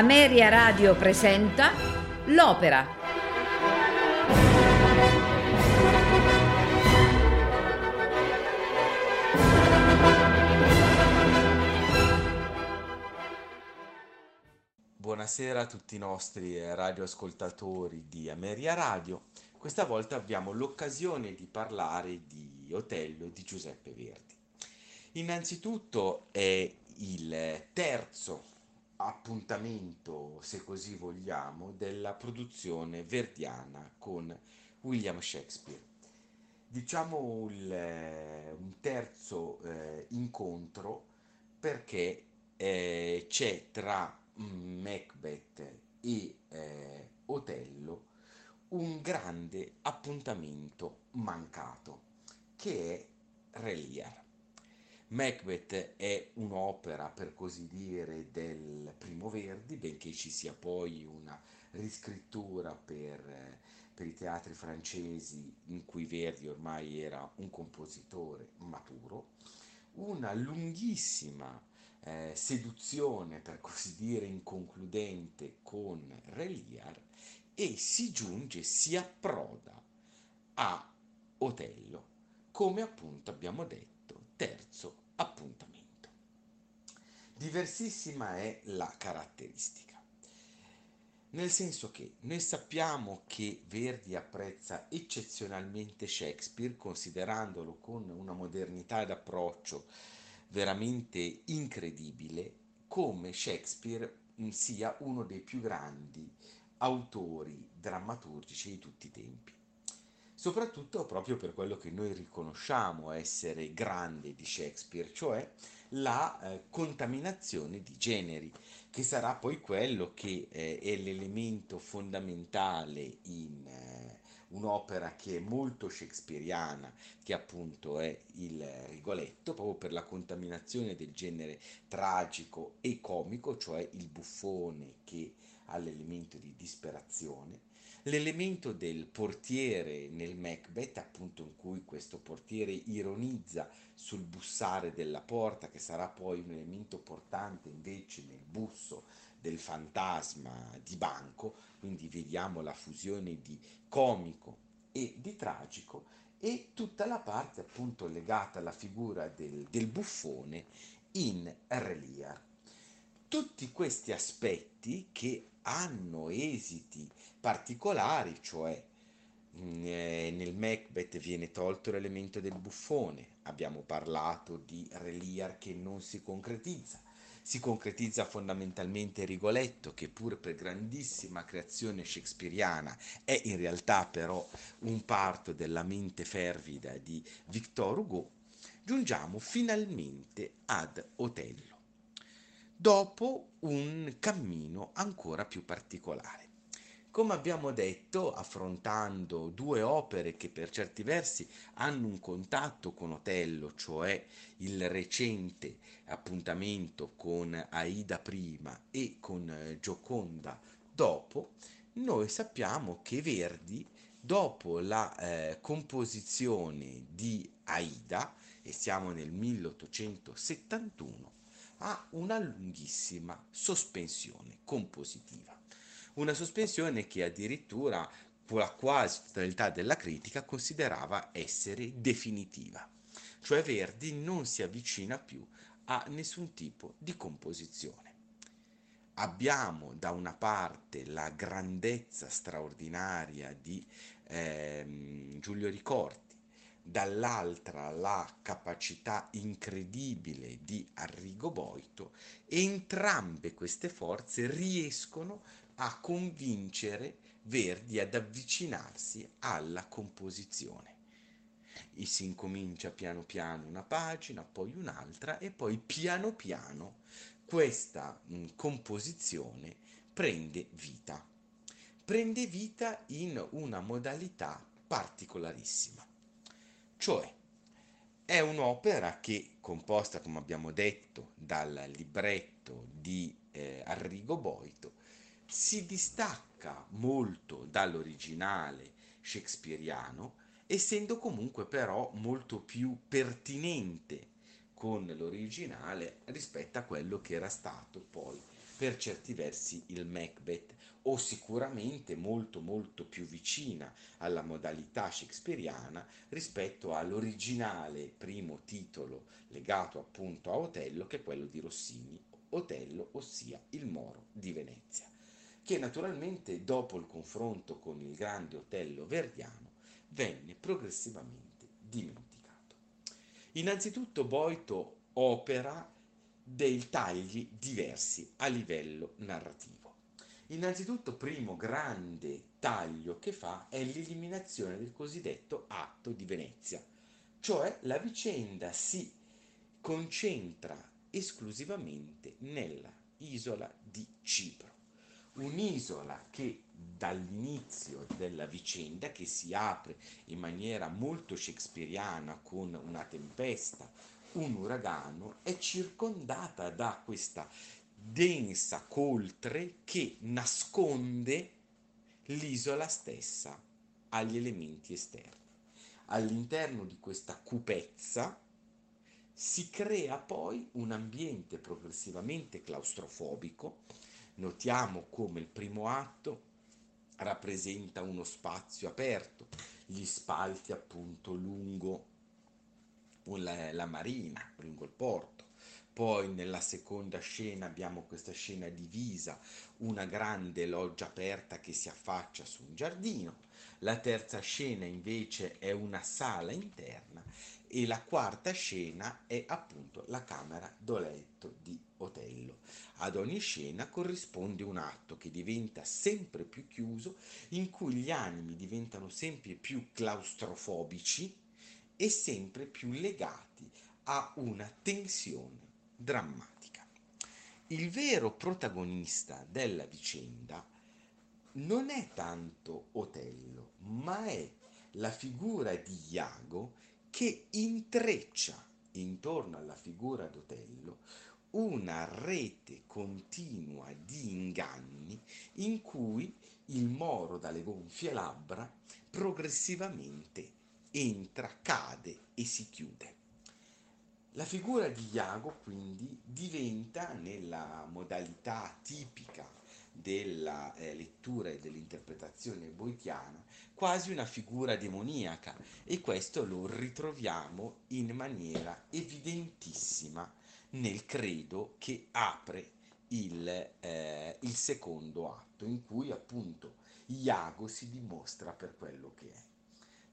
Ameria Radio presenta L'Opera. Buonasera a tutti i nostri eh, radioascoltatori di Ameria Radio. Questa volta abbiamo l'occasione di parlare di Otello di Giuseppe Verdi. Innanzitutto è il terzo appuntamento, se così vogliamo, della produzione verdiana con William Shakespeare. Diciamo il, eh, un terzo eh, incontro perché eh, c'è tra Macbeth e eh, Otello un grande appuntamento mancato che è Reliar. Macbeth è un'opera, per così dire, del primo Verdi, benché ci sia poi una riscrittura per, per, i teatri francesi in cui Verdi ormai era un compositore maturo, una lunghissima eh, seduzione, per così dire, inconcludente con Reliar e si giunge, si approda a Otello, come appunto abbiamo detto, terzo appuntamento. Diversissima è la caratteristica, nel senso che noi sappiamo che Verdi apprezza eccezionalmente Shakespeare, considerandolo con una modernità d'approccio veramente incredibile, come Shakespeare sia uno dei più grandi autori drammaturgici di tutti i tempi soprattutto proprio per quello che noi riconosciamo essere grande di Shakespeare, cioè la eh, contaminazione di generi, che sarà poi quello che eh, è l'elemento fondamentale in eh, un'opera che è molto shakespeariana, che appunto è il Rigoletto, proprio per la contaminazione del genere tragico e comico, cioè il buffone che ha l'elemento di disperazione L'elemento del portiere nel Macbeth, appunto in cui questo portiere ironizza sul bussare della porta, che sarà poi un elemento portante invece nel busso del fantasma di Banco, quindi vediamo la fusione di comico e di tragico, e tutta la parte appunto legata alla figura del, del buffone in Reliar. Tutti questi aspetti che hanno esiti particolari, cioè mm, eh, nel Macbeth viene tolto l'elemento del buffone, abbiamo parlato di Reliar che non si concretizza, si concretizza fondamentalmente Rigoletto che pur per grandissima creazione shakespeariana è in realtà però un parto della mente fervida di Victor Hugo, giungiamo finalmente ad Otello, dopo un cammino ancora più particolare. Come abbiamo detto, affrontando due opere che per certi versi hanno un contatto con Otello, cioè il recente appuntamento con Aida prima e con Gioconda dopo, noi sappiamo che Verdi, dopo la eh, composizione di Aida, e siamo nel 1871, ha una lunghissima sospensione compositiva una sospensione che addirittura la quasi totalità della critica considerava essere definitiva, cioè Verdi non si avvicina più a nessun tipo di composizione. Abbiamo da una parte la grandezza straordinaria di ehm, Giulio Ricordi, dall'altra la capacità incredibile di Arrigo Boito entrambe queste forze riescono a convincere Verdi ad avvicinarsi alla composizione. E si incomincia piano piano una pagina, poi un'altra e poi piano piano questa mh, composizione prende vita. Prende vita in una modalità particolarissima. Cioè, è un'opera che, composta, come abbiamo detto, dal libretto di eh, Arrigo Boito, si distacca molto dall'originale shakespeariano, essendo comunque però molto più pertinente con l'originale rispetto a quello che era stato poi per certi versi il Macbeth o sicuramente molto molto più vicina alla modalità shakespeariana rispetto all'originale primo titolo legato appunto a Otello che è quello di Rossini, Otello, ossia il Moro di Venezia, che naturalmente dopo il confronto con il grande Otello verdiano venne progressivamente dimenticato. Innanzitutto Boito opera dei tagli diversi a livello narrativo. Innanzitutto, primo grande taglio che fa è l'eliminazione del cosiddetto atto di Venezia, cioè la vicenda si concentra esclusivamente nella isola di Cipro, un'isola che dall'inizio della vicenda, che si apre in maniera molto shakespeariana con una tempesta, un uragano, è circondata da questa densa coltre che nasconde l'isola stessa agli elementi esterni. All'interno di questa cupezza si crea poi un ambiente progressivamente claustrofobico. Notiamo come il primo atto rappresenta uno spazio aperto, gli spalti appunto lungo la, la marina, lungo il porto poi nella seconda scena abbiamo questa scena divisa, una grande loggia aperta che si affaccia su un giardino. La terza scena invece è una sala interna e la quarta scena è appunto la camera d'oletto di Otello. Ad ogni scena corrisponde un atto che diventa sempre più chiuso, in cui gli animi diventano sempre più claustrofobici e sempre più legati a una tensione drammatica. Il vero protagonista della vicenda non è tanto Otello, ma è la figura di Iago che intreccia intorno alla figura d'Otello una rete continua di inganni in cui il moro dalle gonfie labbra progressivamente entra, cade e si chiude. La figura di Iago quindi diventa nella modalità tipica della eh, lettura e dell'interpretazione boitiana quasi una figura demoniaca e questo lo ritroviamo in maniera evidentissima nel credo che apre il, eh, il secondo atto in cui appunto Iago si dimostra per quello che è.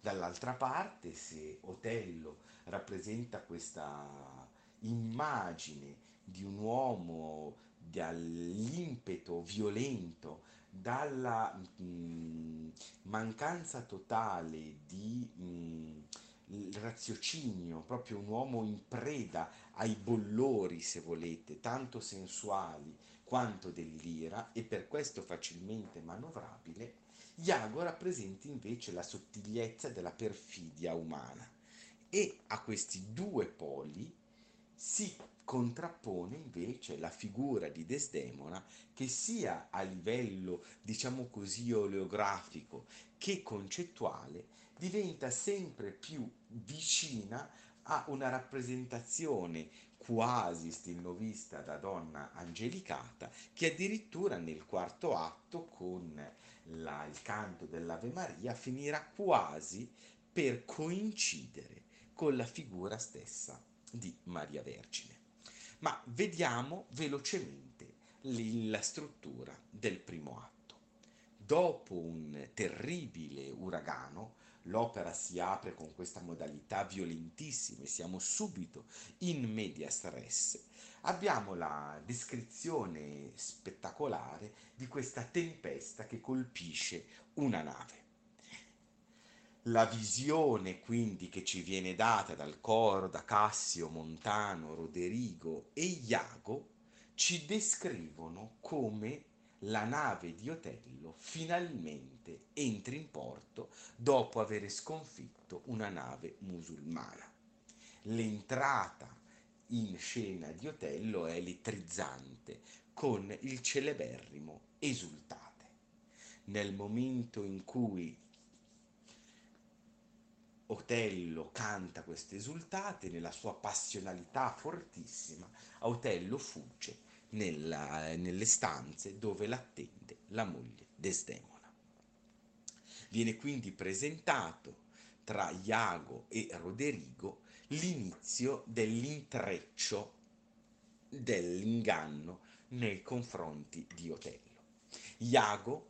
Dall'altra parte, se Otello rappresenta questa immagine di un uomo dall'impeto violento, dalla mh, mm, mancanza totale di mh, mm, raziocinio, proprio un uomo in preda ai bollori, se volete, tanto sensuali quanto dell'ira e per questo facilmente manovrabile, Iago rappresenta invece la sottigliezza della perfidia umana e a questi due poli si contrappone invece la figura di Desdemona che sia a livello diciamo così oleografico che concettuale diventa sempre più vicina a una rappresentazione quasi stilnovista da donna angelicata che addirittura nel quarto atto con la, il canto dell'Ave Maria finirà quasi per coincidere con la figura stessa di Maria Vergine. Ma vediamo velocemente la struttura del primo atto. Dopo un terribile uragano, l'opera si apre con questa modalità violentissima e siamo subito in media stress. Abbiamo la descrizione spettacolare di questa tempesta che colpisce una nave. La visione quindi che ci viene data dal coro da Cassio, Montano, Roderigo e Iago ci descrivono come la nave di Otello finalmente entri in porto dopo aver sconfitto una nave musulmana. L'entrata in scena di Otello è elettrizzante con il celeberrimo Esultate. Nel momento in cui Otello canta queste esultate nella sua passionalità fortissima, Otello fugge nella, nelle stanze dove l'attende la moglie Desdemona. Viene quindi presentato tra Iago e Roderigo l'inizio dell'intreccio dell'inganno nei confronti di Otello. Iago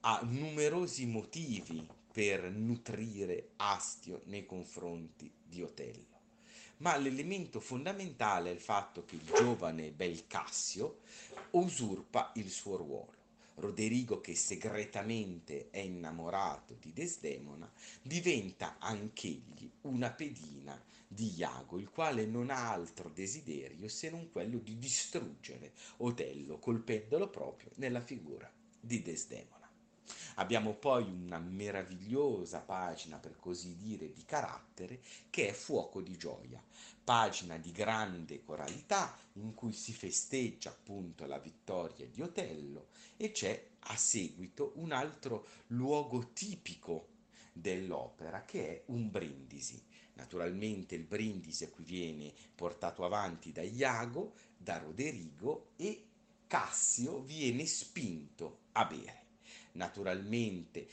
ha numerosi motivi per nutrire astio nei confronti di Otello, ma l'elemento fondamentale è il fatto che il giovane bel Cassio usurpa il suo ruolo. Roderigo, che segretamente è innamorato di Desdemona, diventa anch'egli una pedina di Iago, il quale non ha altro desiderio se non quello di distruggere Otello, colpendolo proprio nella figura di Desdemona. Abbiamo poi una meravigliosa pagina, per così dire, di carattere che è Fuoco di gioia, pagina di grande coralità in cui si festeggia appunto la vittoria di Otello e c'è a seguito un altro luogo tipico dell'opera che è un brindisi. Naturalmente il brindisi a cui viene portato avanti da Iago, da Roderigo e Cassio viene spinto a bere. Naturalmente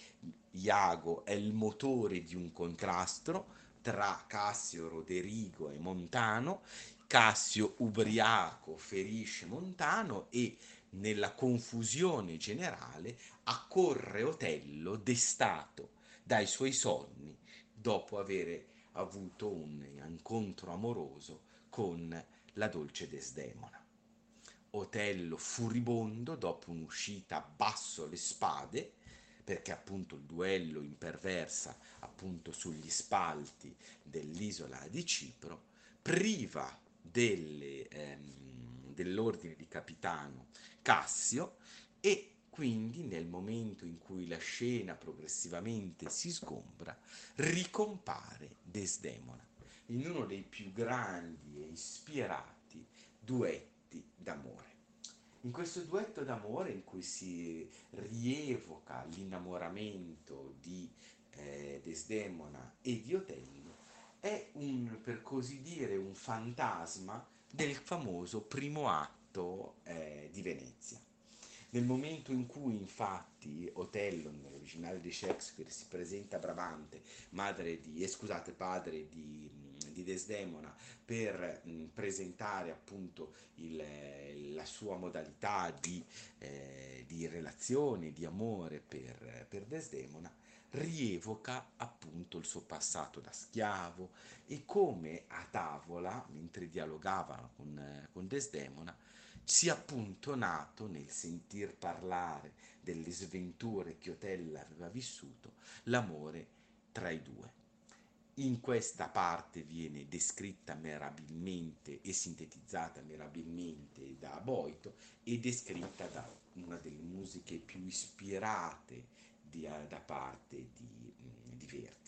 Iago è il motore di un contrasto tra Cassio, Roderigo e Montano. Cassio ubriaco ferisce Montano e nella confusione generale accorre Otello destato dai suoi sonni dopo aver avuto un incontro amoroso con la dolce Desdemona. Otello furibondo dopo un'uscita basso le spade, perché appunto il duello imperversa appunto sugli spalti dell'isola di Cipro, priva delle, ehm, dell'ordine di capitano Cassio e quindi nel momento in cui la scena progressivamente si sgombra, ricompare Desdemona. In uno dei più grandi e ispirati duetti duetti d'amore. In questo duetto d'amore in cui si rievoca l'innamoramento di eh, Desdemona e di Otello, è un, per così dire, un fantasma del famoso primo atto eh, di Venezia. Nel momento in cui infatti Otello, nell'originale di Shakespeare, si presenta Bravante, madre di, eh, scusate, padre di, di Desdemona, per mh, presentare appunto il, la sua modalità di, eh, di, relazione, di amore per, per Desdemona, rievoca appunto il suo passato da schiavo e come a tavola, mentre dialogava con, con Desdemona, sia appunto nato nel sentir parlare delle sventure che Otella aveva vissuto, l'amore tra i due. In questa parte viene descritta meravigliosamente e sintetizzata meravigliosamente da Boito e descritta da una delle musiche più ispirate di, da parte di, di Verdi.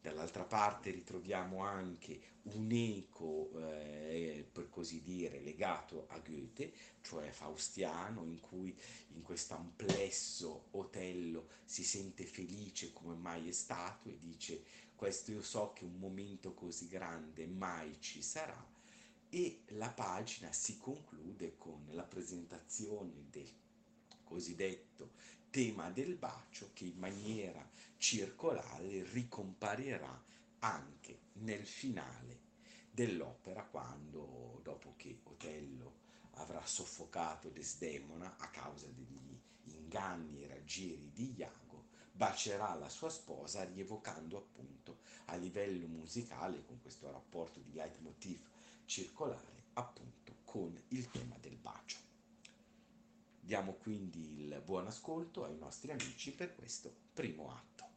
Dall'altra parte ritroviamo anche un eco, eh, per così dire, legato a Goethe, cioè Faustiano, in cui in questo amplesso Otello si sente felice come mai è stato e dice questo io so che un momento così grande mai ci sarà. E la pagina si conclude con la presentazione del cosiddetto tema del bacio che in maniera circolare ricomparirà anche nel finale dell'opera quando, dopo che Otello avrà soffocato Desdemona a causa degli inganni e raggiri di Iago, bacerà la sua sposa rievocando appunto a livello musicale con questo rapporto di leitmotiv circolare appunto con il tema del bacio. Diamo quindi il buon ascolto ai nostri amici per questo primo atto.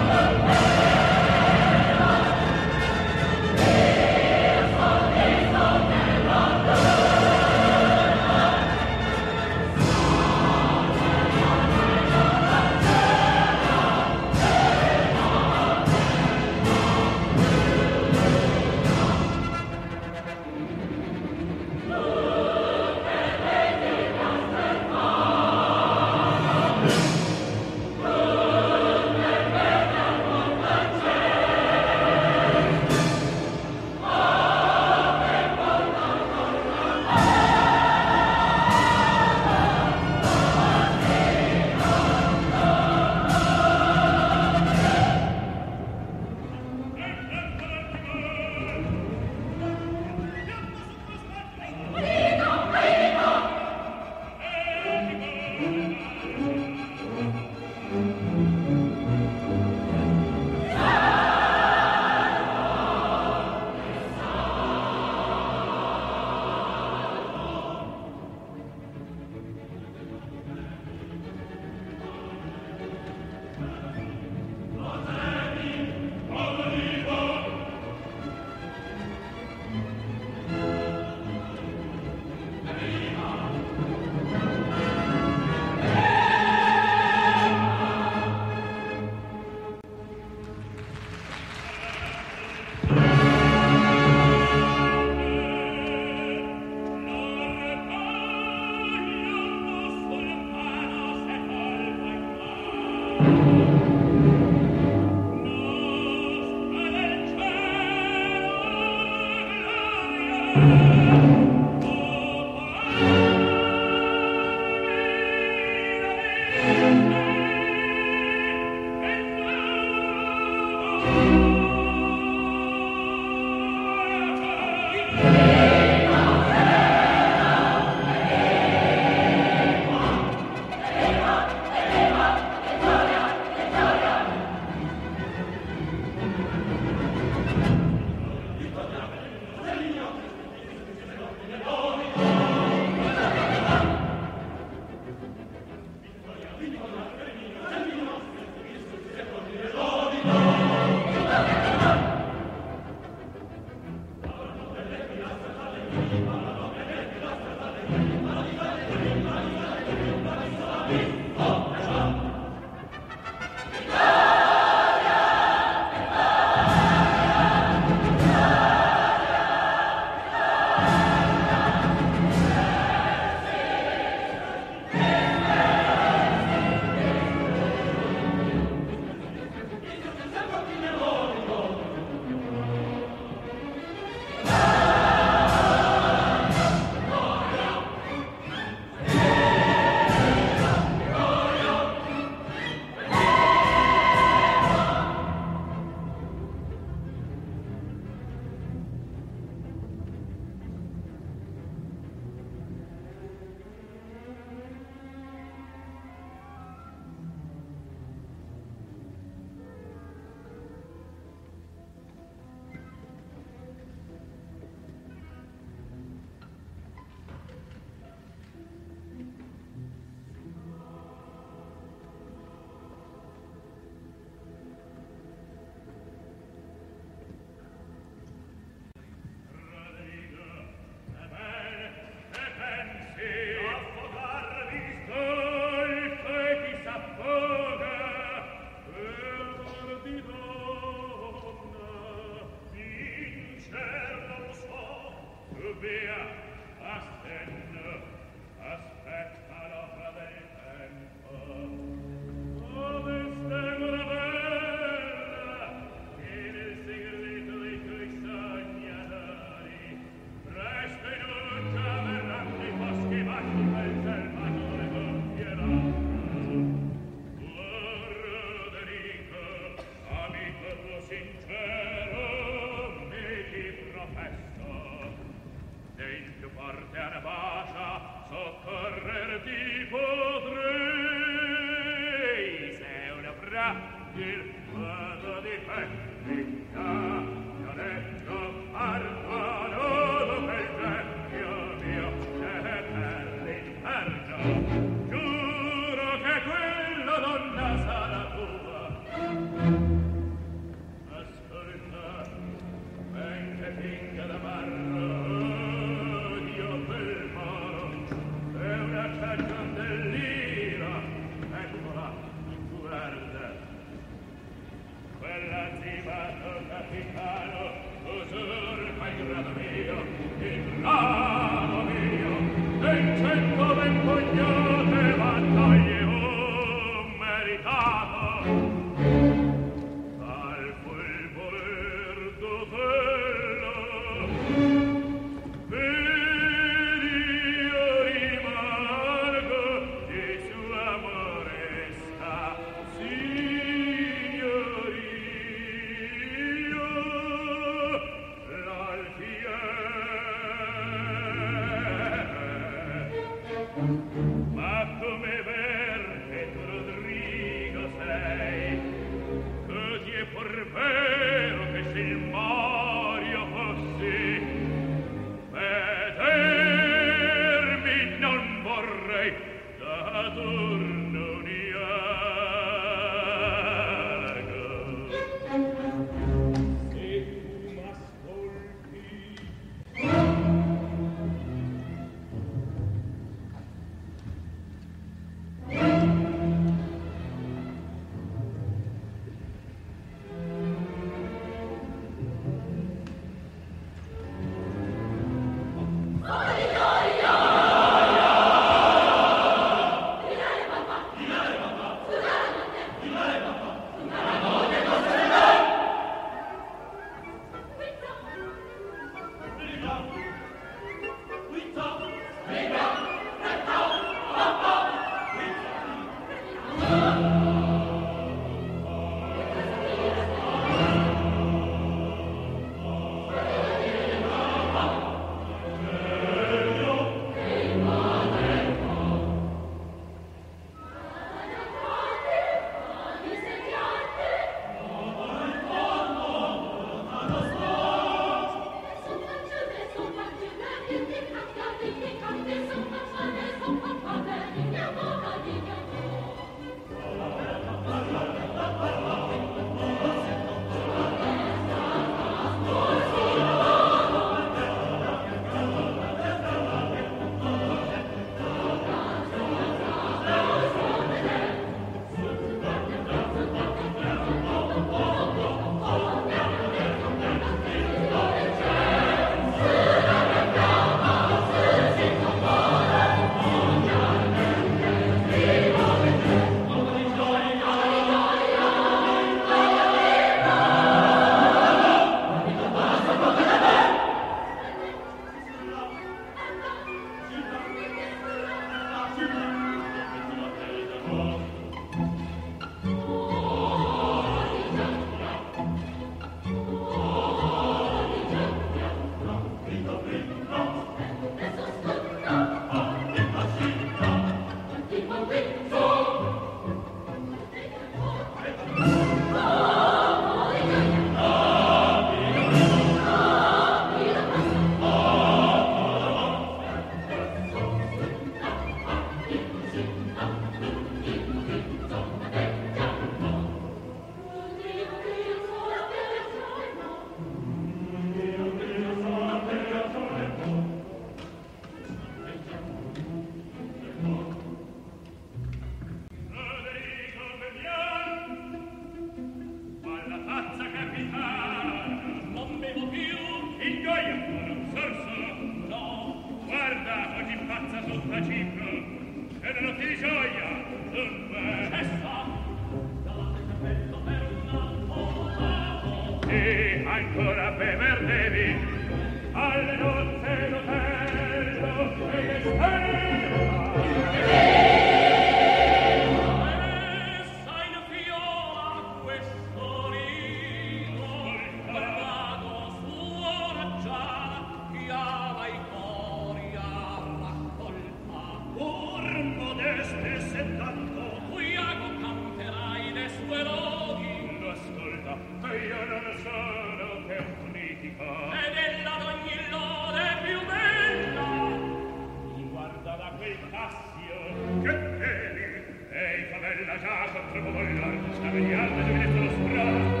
caccia, contro voi, la vegliata, giovinetto lo sprata,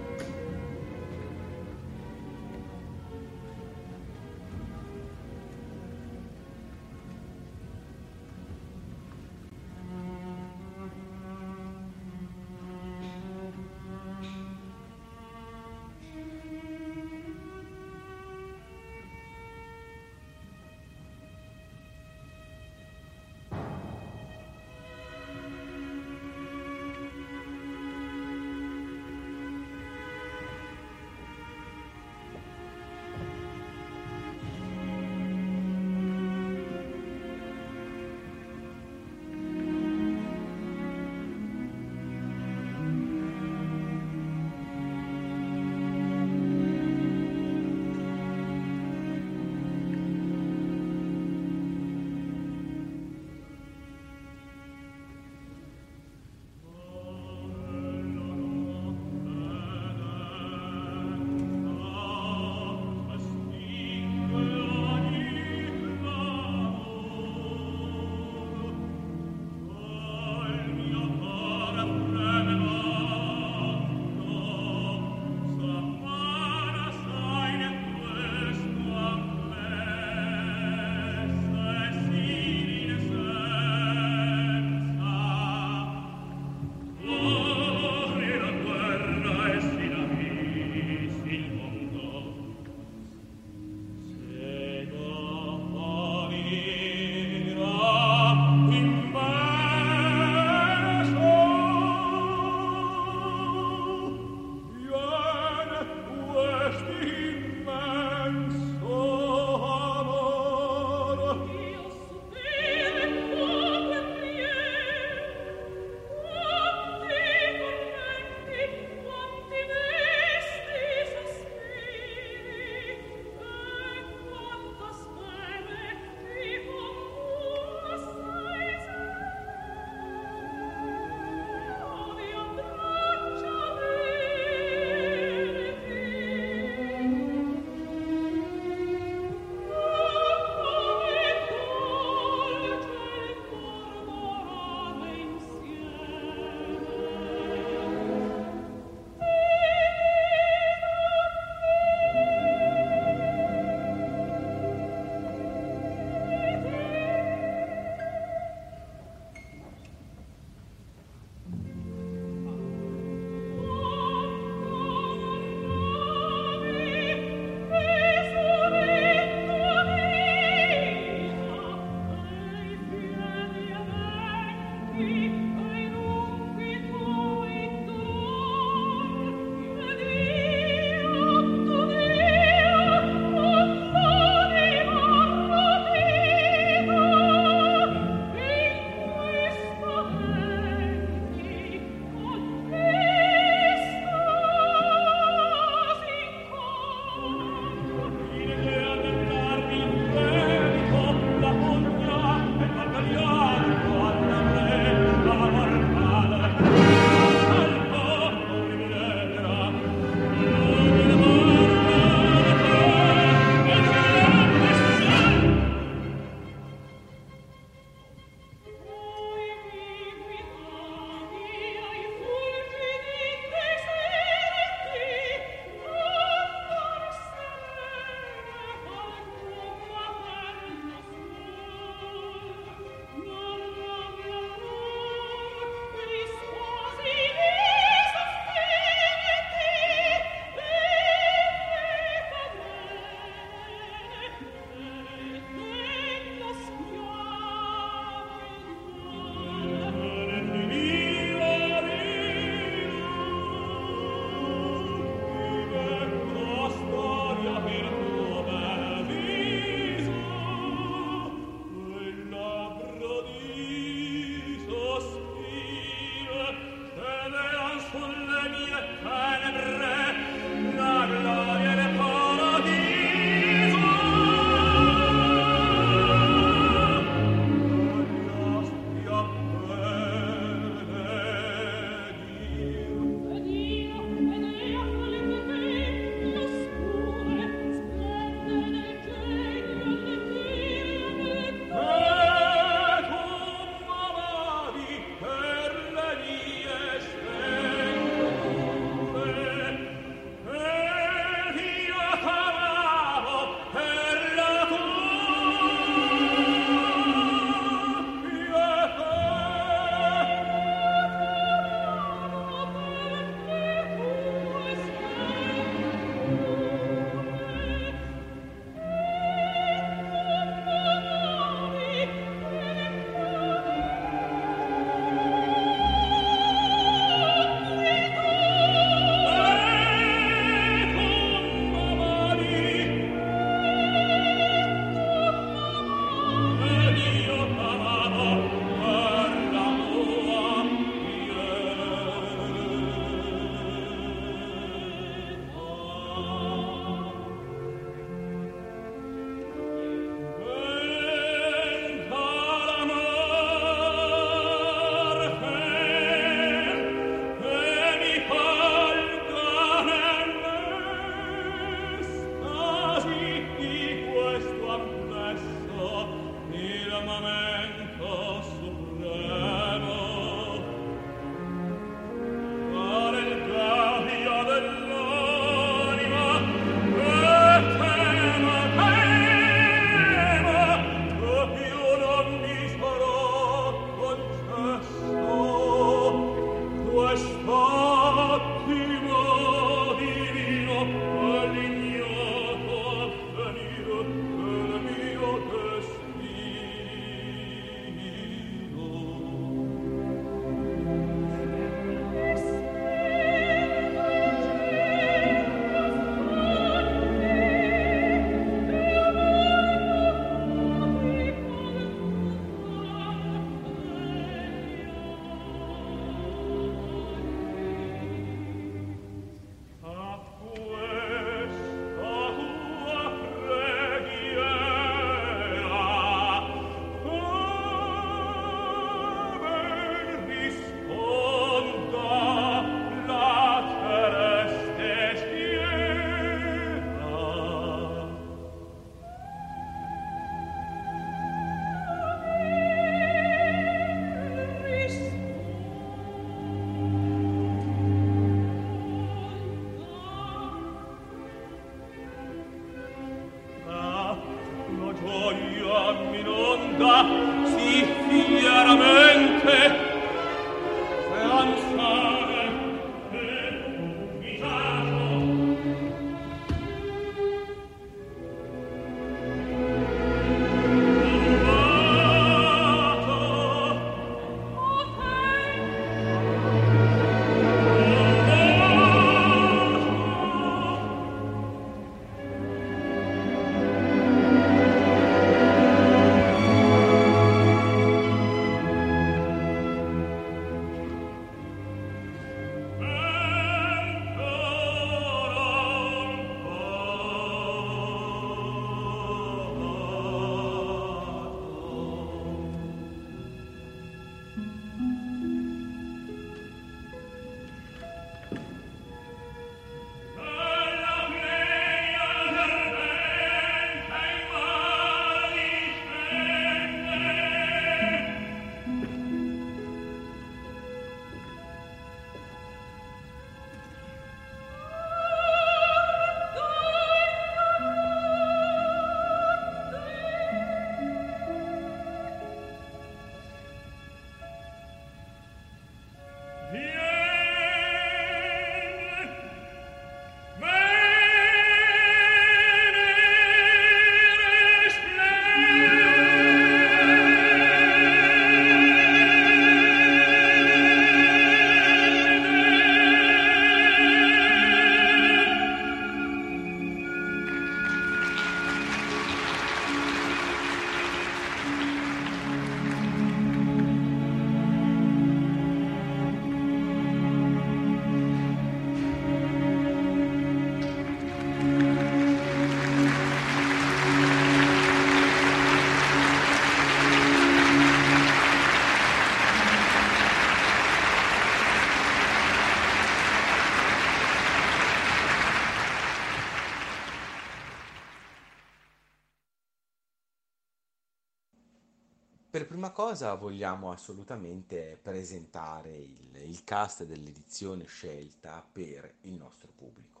prima cosa vogliamo assolutamente presentare il, il cast dell'edizione scelta per il nostro pubblico.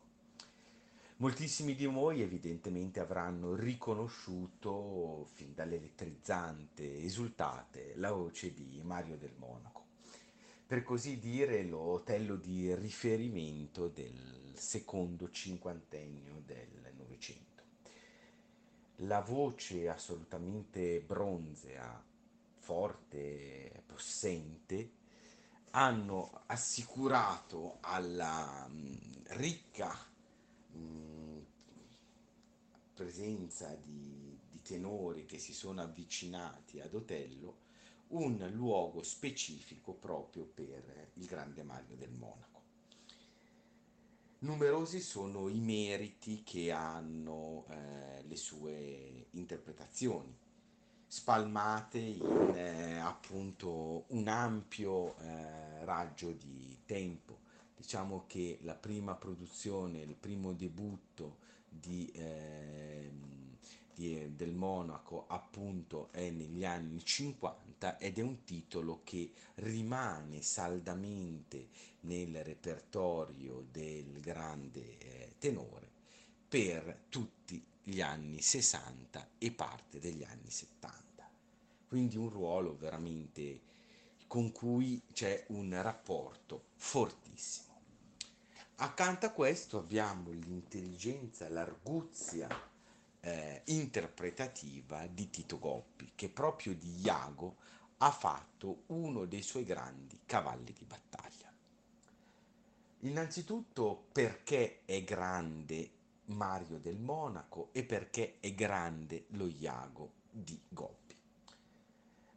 Moltissimi di voi evidentemente avranno riconosciuto fin dall'elettrizzante esultate la voce di Mario del Monaco, per così dire lo Otello di riferimento del secondo cinquantennio del Novecento. La voce assolutamente bronzea, forte, possente, hanno assicurato alla mh, ricca mh, presenza di, di tenori che si sono avvicinati ad Otello un luogo specifico proprio per il grande Mario del Monaco. Numerosi sono i meriti che hanno eh, le sue interpretazioni spalmate in eh, appunto un ampio eh, raggio di tempo. Diciamo che la prima produzione, il primo debutto di, eh, di, del Monaco appunto è negli anni 50 ed è un titolo che rimane saldamente nel repertorio del grande eh, tenore per tutti gli anni 60 e parte degli anni 70. Quindi un ruolo veramente con cui c'è un rapporto fortissimo. Accanto a questo abbiamo l'intelligenza, l'arguzia eh, interpretativa di Tito Goppi, che proprio di Iago ha fatto uno dei suoi grandi cavalli di battaglia. Innanzitutto perché è grande Mario del Monaco e perché è grande lo Iago di Goppi.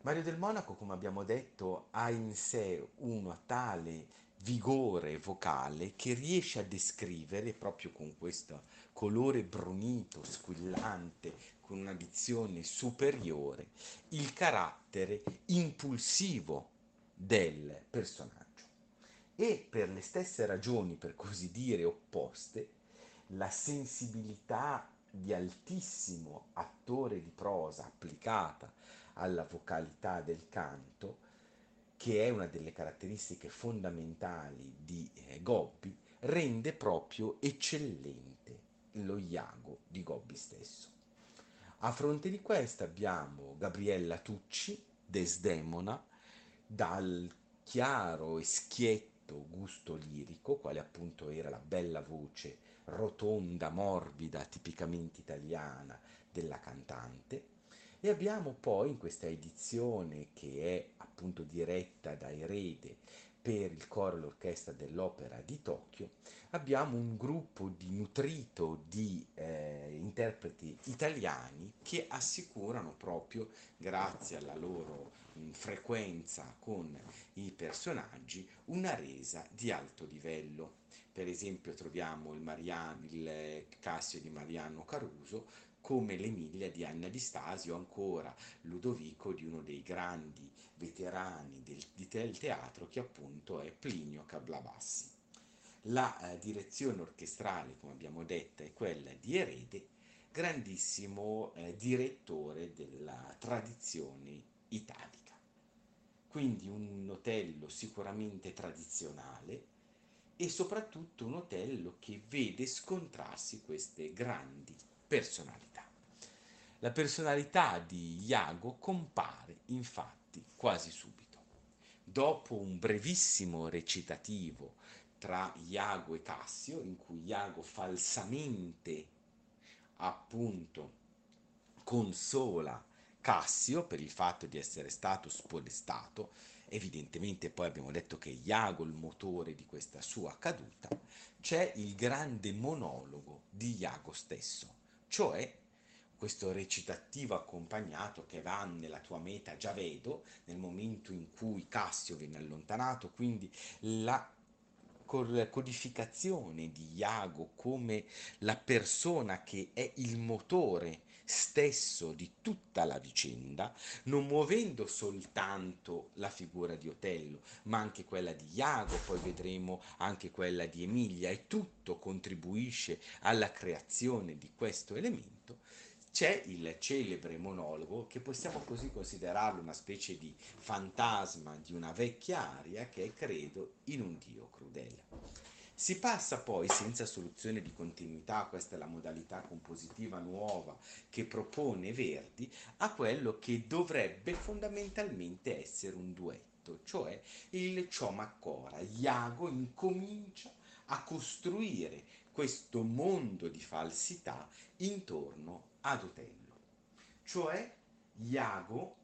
Mario del Monaco, come abbiamo detto, ha in sé un tale vigore vocale che riesce a descrivere proprio con questo colore brunito, squillante, con una dizione superiore, il carattere impulsivo del personaggio. E per le stesse ragioni, per così dire, opposte, la sensibilità di altissimo attore di prosa applicata alla vocalità del canto, che è una delle caratteristiche fondamentali di eh, Gobbi, rende proprio eccellente lo Iago di Gobbi stesso. A fronte di questa abbiamo Gabriella Tucci, Desdemona, dal chiaro e schietto gusto lirico, quale appunto era la bella voce rotonda, morbida, tipicamente italiana della cantante. E abbiamo poi in questa edizione che è appunto diretta da Erede per il coro e l'orchestra dell'Opera di Tokyo, abbiamo un gruppo di nutrito di eh, interpreti italiani che assicurano proprio, grazie alla loro mh, frequenza con i personaggi, una resa di alto livello. Per esempio troviamo il, Mariano, il Cassio di Mariano Caruso come l'Emilia di Anna Di Stasio, ancora Ludovico di uno dei grandi veterani del, del teatro che appunto è Plinio Cablabassi. La eh, direzione orchestrale, come abbiamo detto, è quella di Erede, grandissimo eh, direttore della tradizione italica. Quindi un otello sicuramente tradizionale e soprattutto un otello che vede scontrarsi queste grandi personalità. La personalità di Iago compare infatti quasi subito. Dopo un brevissimo recitativo tra Iago e Cassio, in cui Iago falsamente appunto consola Cassio per il fatto di essere stato spodestato, evidentemente poi abbiamo detto che Iago è il motore di questa sua caduta, c'è il grande monologo di Iago stesso, cioè questo recitativo accompagnato che va nella tua meta già vedo, nel momento in cui Cassio viene allontanato, quindi la codificazione di Iago come la persona che è il motore stesso di tutta la vicenda, non muovendo soltanto la figura di Otello, ma anche quella di Iago, poi vedremo anche quella di Emilia, e tutto contribuisce alla creazione di questo elemento, c'è il celebre monologo che possiamo così considerarlo una specie di fantasma di una vecchia aria che è credo in un dio crudele. Si passa poi senza soluzione di continuità, questa è la modalità compositiva nuova che propone Verdi, a quello che dovrebbe fondamentalmente essere un duetto, cioè il Ciomaccora. Iago incomincia a costruire questo mondo di falsità intorno ad Otello. Cioè Iago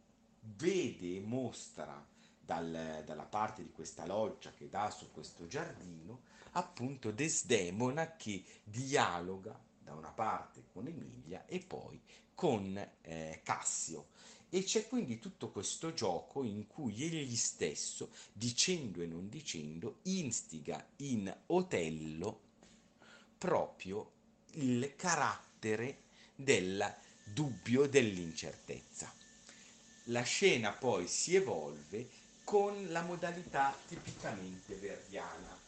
vede e mostra dal, dalla parte di questa loggia che dà su questo giardino appunto Desdemona che dialoga da una parte con Emilia e poi con eh, Cassio. E c'è quindi tutto questo gioco in cui egli stesso, dicendo e non dicendo, instiga in Otello proprio il carattere del dubbio, dell'incertezza. La scena poi si evolve con la modalità tipicamente verdiana.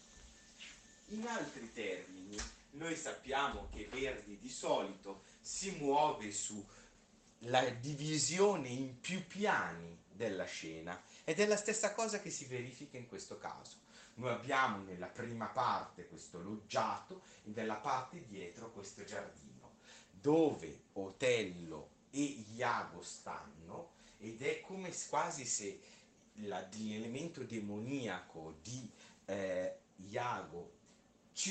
In altri termini, noi sappiamo che Verdi di solito si muove sulla divisione in più piani della scena ed è la stessa cosa che si verifica in questo caso. Noi abbiamo nella prima parte questo loggiato e nella parte dietro questo giardino dove Otello e Iago stanno ed è come quasi se l'elemento demoniaco di eh, Iago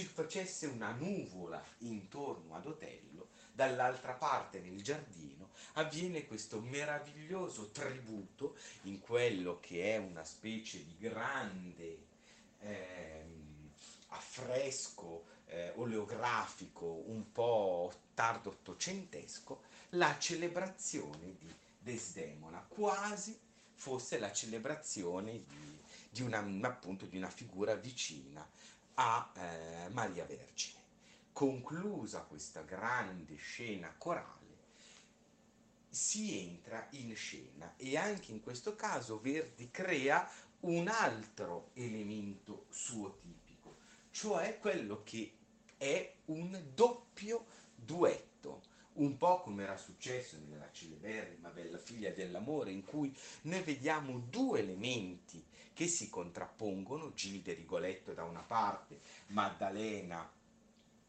facesse una nuvola intorno ad Otello, dall'altra parte nel giardino avviene questo meraviglioso tributo in quello che è una specie di grande eh, affresco eh, oleografico un po' tardo ottocentesco, la celebrazione di Desdemona, quasi fosse la celebrazione di, di, una, appunto, di una figura vicina a eh, Maria Vergine. Conclusa questa grande scena corale, si entra in scena e anche in questo caso Verdi crea un altro elemento suo tipico, cioè quello che è un doppio duetto, un po' come era successo nella celeberrima Bella figlia dell'amore, in cui noi vediamo due elementi che si contrappongono, Gilde Rigoletto da una parte, Maddalena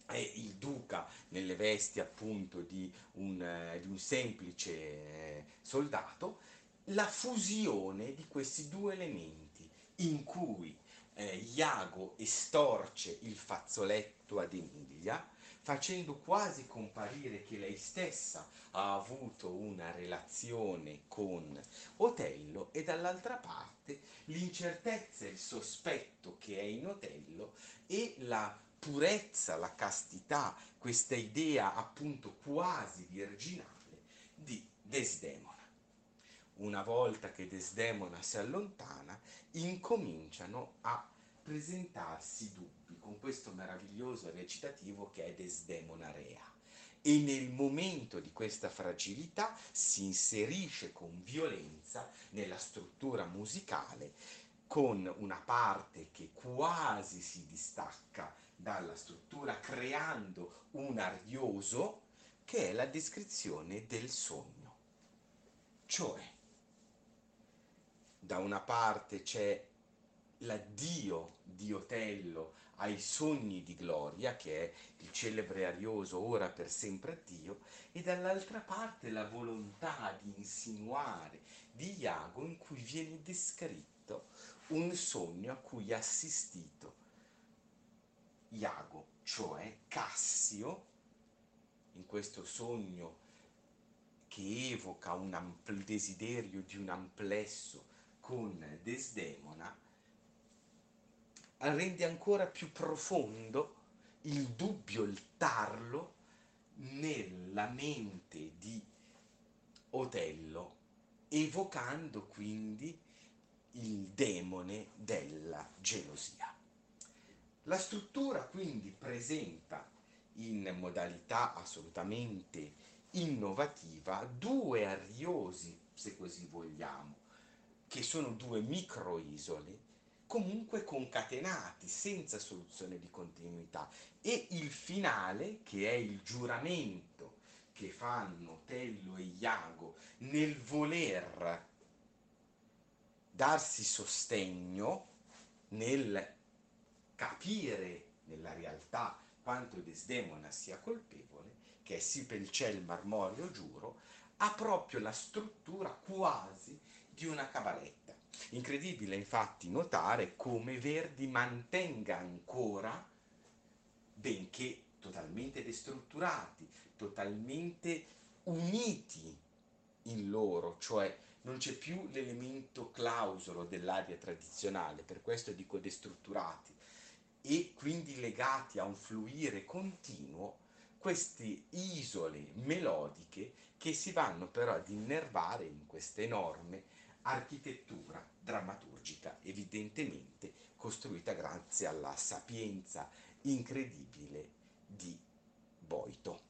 è il duca nelle vesti appunto di un, eh, di un semplice eh, soldato, la fusione di questi due elementi in cui eh, Iago estorce il fazzoletto ad Emilia, facendo quasi comparire che lei stessa ha avuto una relazione con Otello e dall'altra parte l'incertezza e il sospetto che è in Otello e la purezza, la castità, questa idea appunto quasi virginale di Desdemona. Una volta che Desdemona si allontana, incominciano a presentarsi dubbi con questo meraviglioso recitativo che è Desdemona Rea. E nel momento di questa fragilità si inserisce con violenza nella struttura musicale con una parte che quasi si distacca dalla struttura creando un arioso che è la descrizione del sogno. Cioè, da una parte c'è l'addio di Otello ai sogni di gloria, che è il celebre arioso ora per sempre addio, e dall'altra parte la volontà di insinuare di Iago in cui viene descritto un sogno a cui ha assistito Iago, cioè Cassio, in questo sogno che evoca un desiderio di un amplesso con Desdemona, rende ancora più profondo il dubbio, il tarlo nella mente di Otello, evocando quindi il demone della gelosia. La struttura quindi presenta in modalità assolutamente innovativa due ariosi, se così vogliamo, che sono due microisole comunque concatenati senza soluzione di continuità e il finale che è il giuramento che fanno Tello e Iago nel voler darsi sostegno nel capire nella realtà quanto Desdemona sia colpevole, che è sì per il ciel marmoreo giuro, ha proprio la struttura quasi di una cabaletta. Incredibile infatti notare come Verdi mantenga ancora, benché totalmente destrutturati, totalmente uniti in loro, cioè non c'è più l'elemento clausolo dell'aria tradizionale, per questo dico destrutturati, e quindi legati a un fluire continuo, queste isole melodiche che si vanno però ad innervare in questa enorme architettura drammaturgica, evidentemente costruita grazie alla sapienza incredibile di Boito.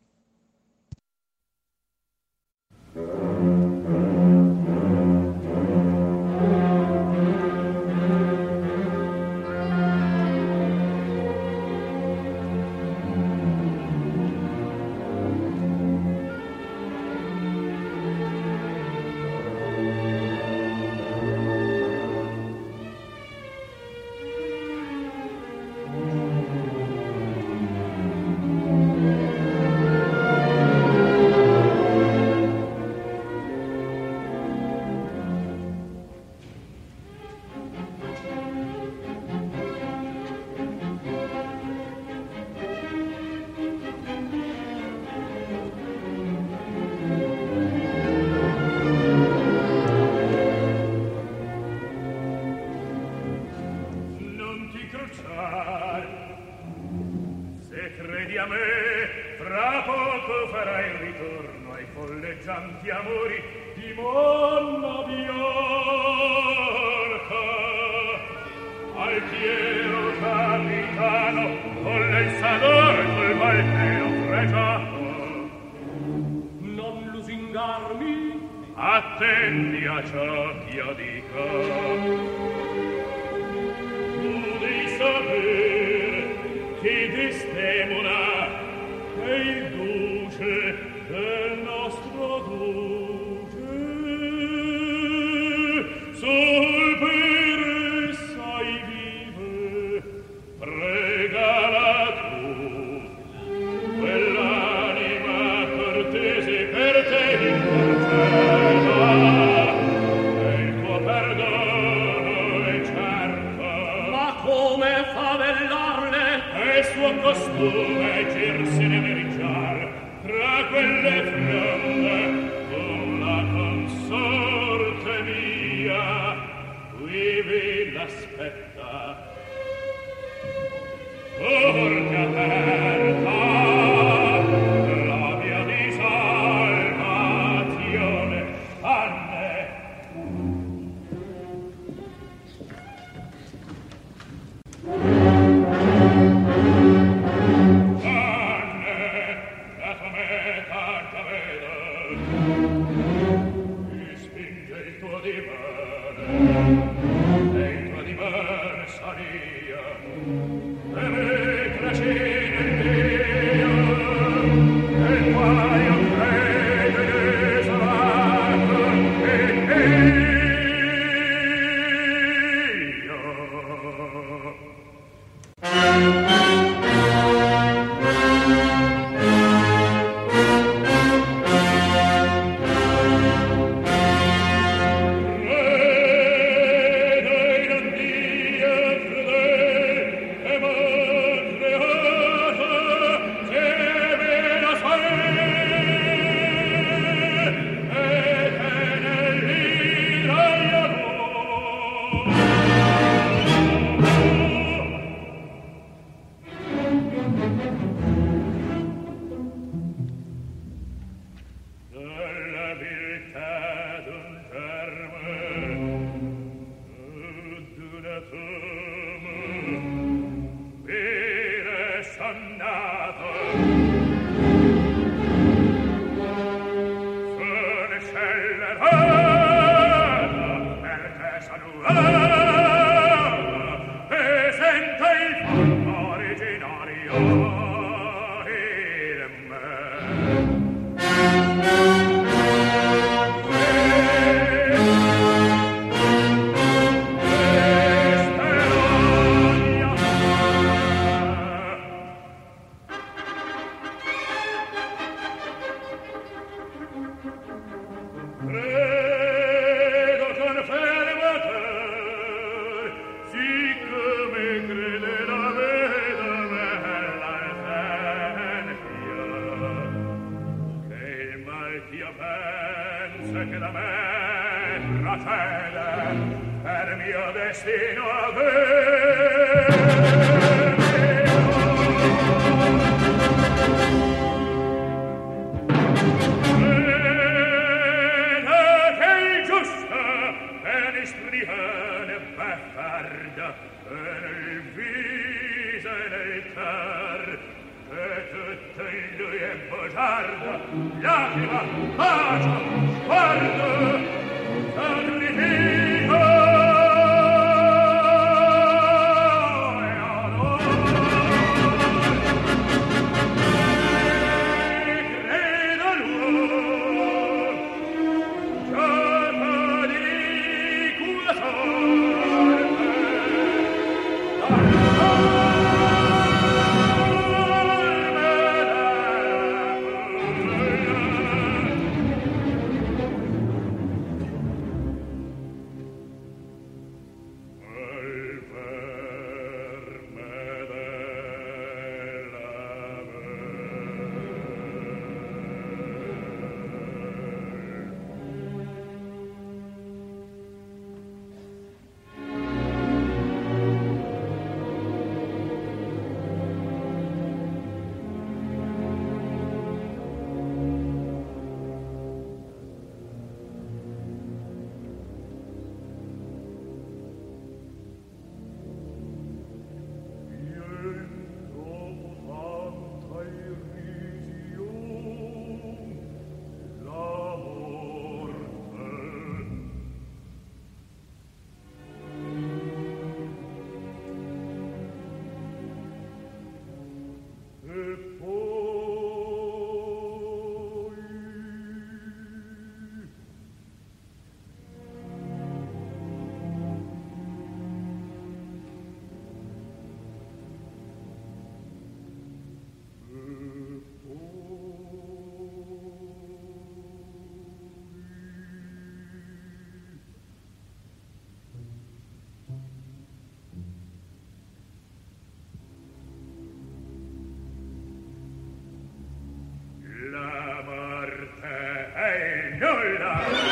Yeah.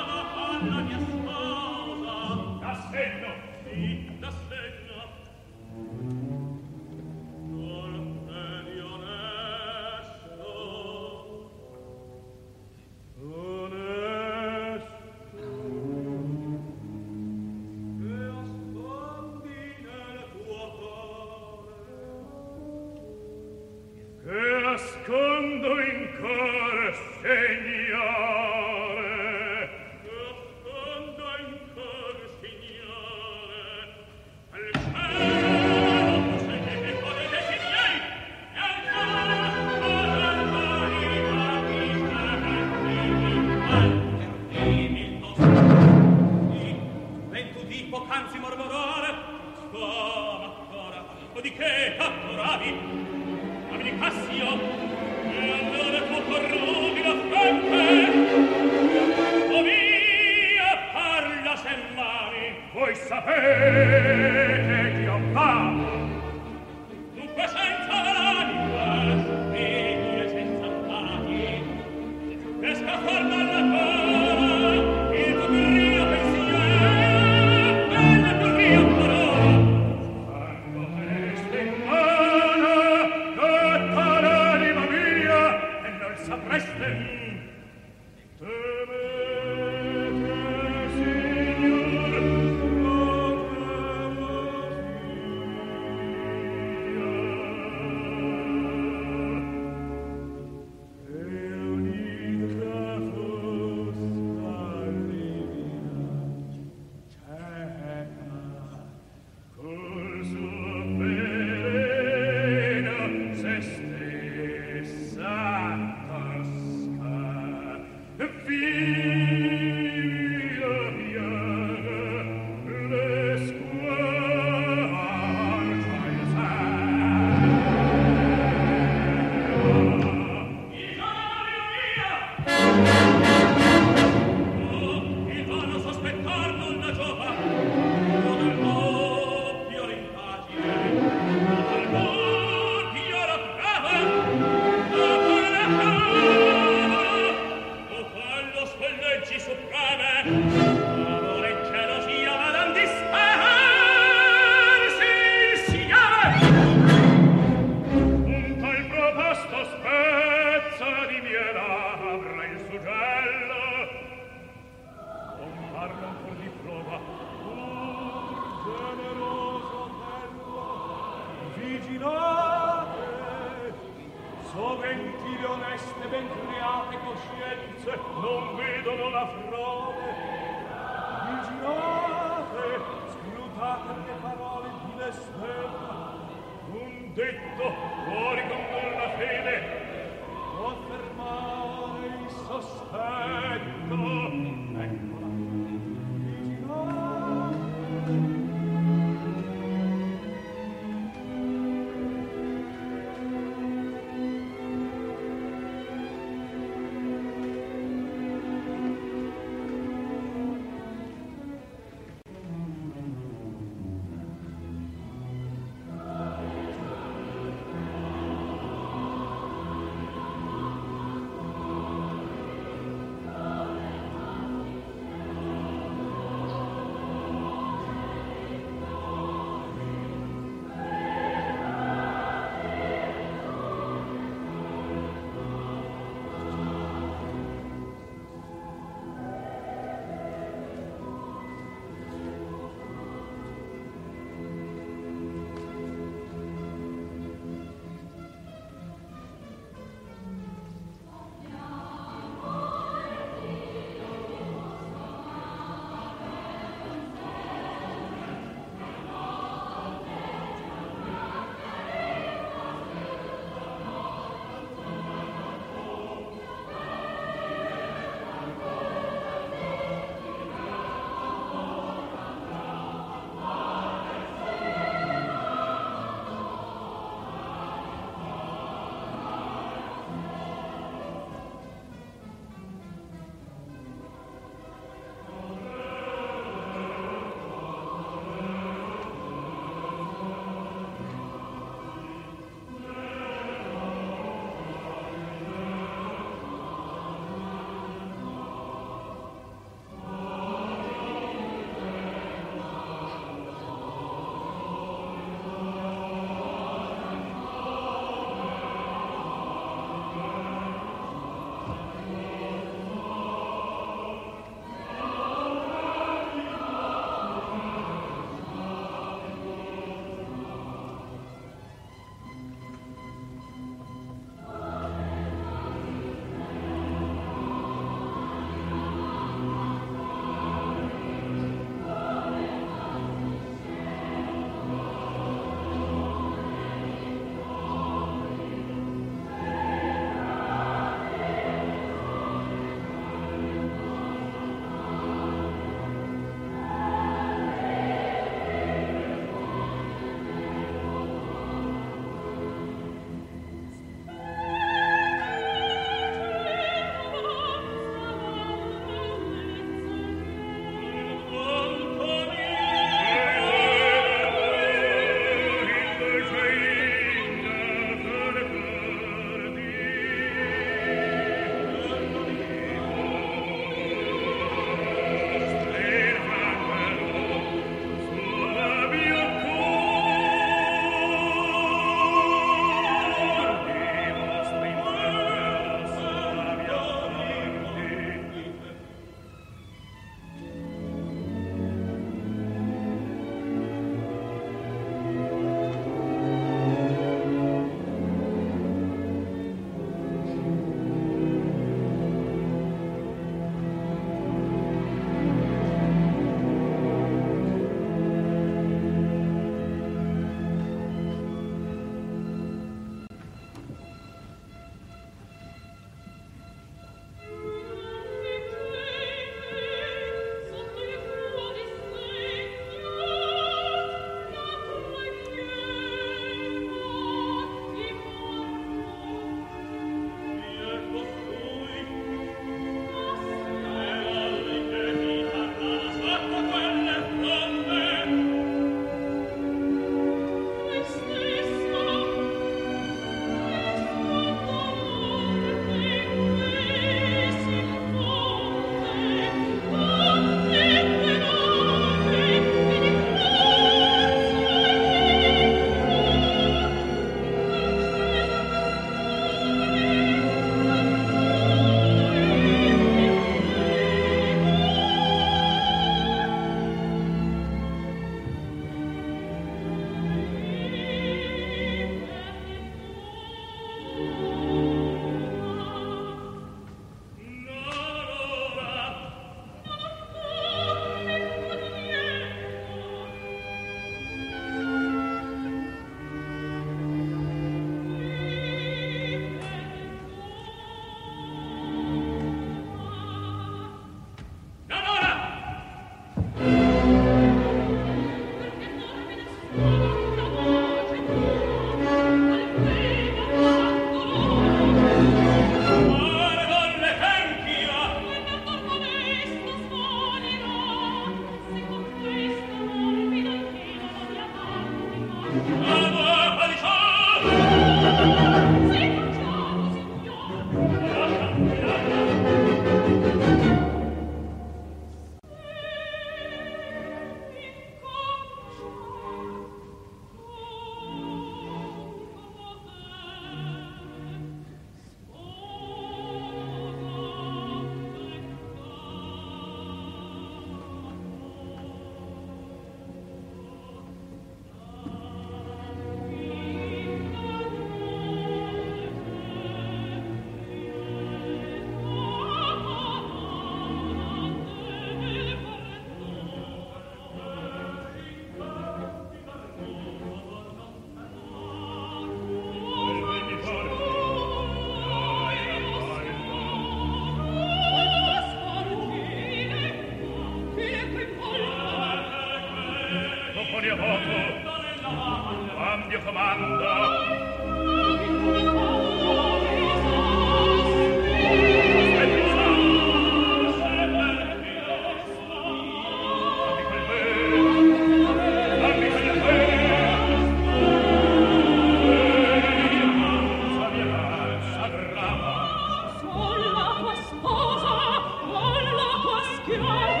Bye.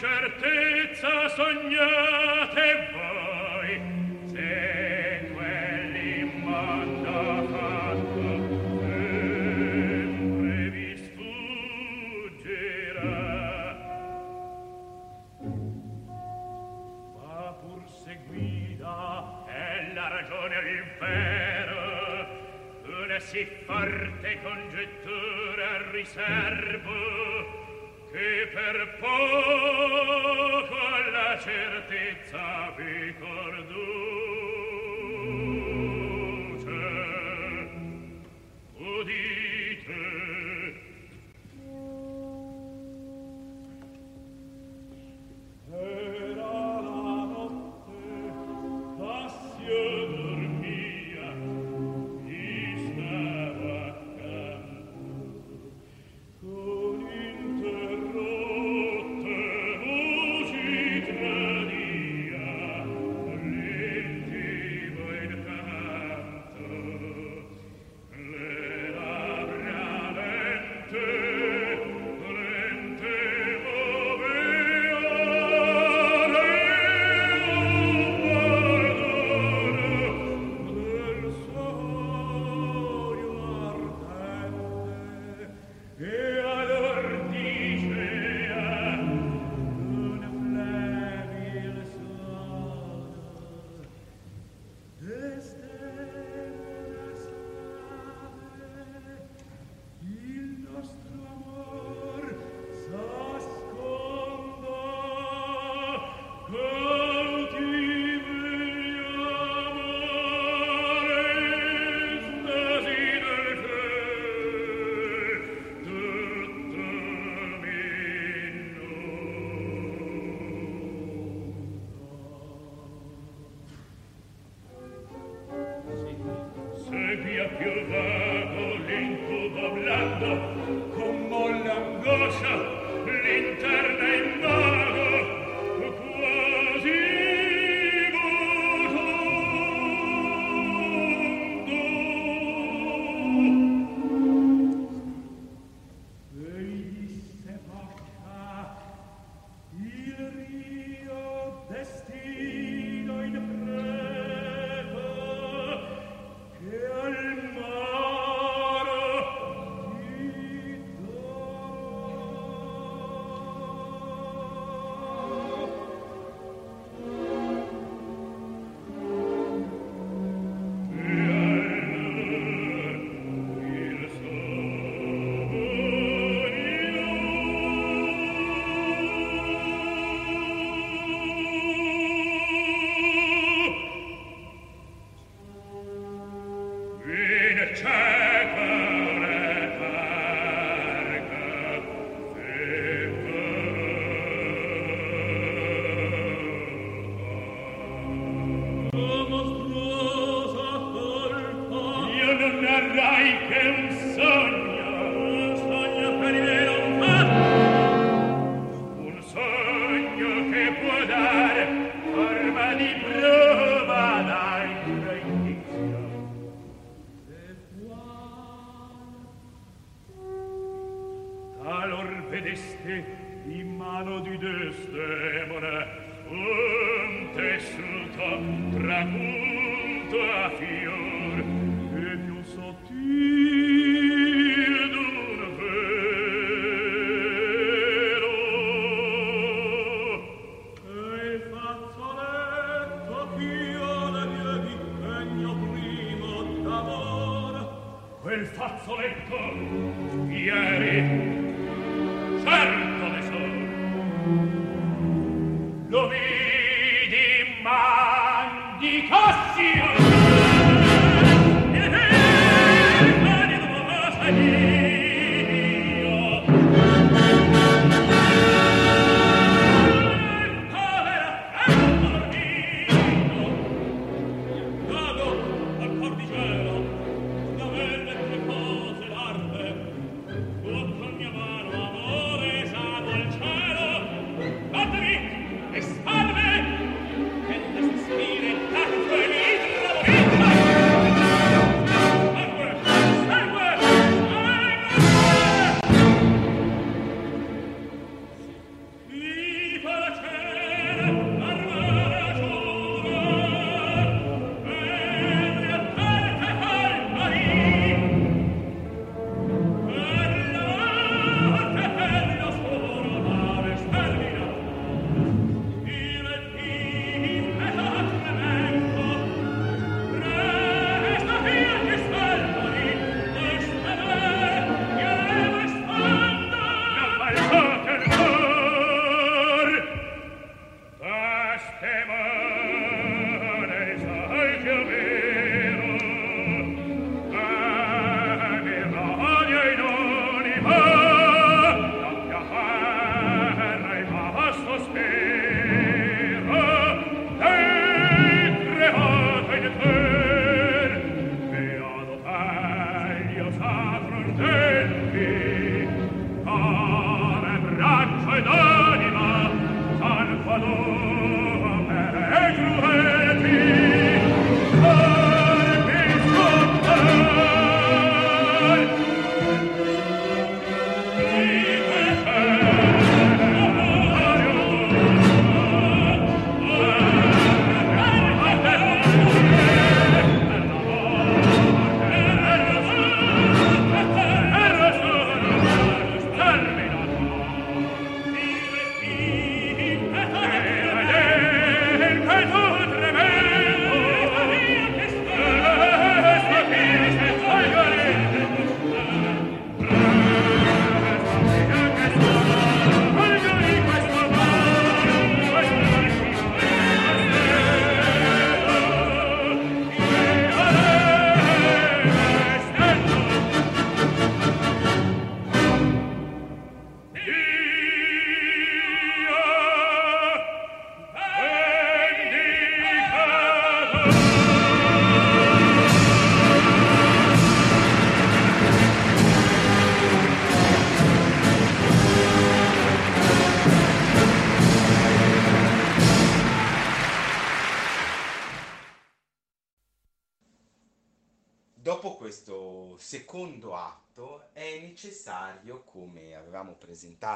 certezza sognate voi? sì forte congettura riservo che per poco la certezza vi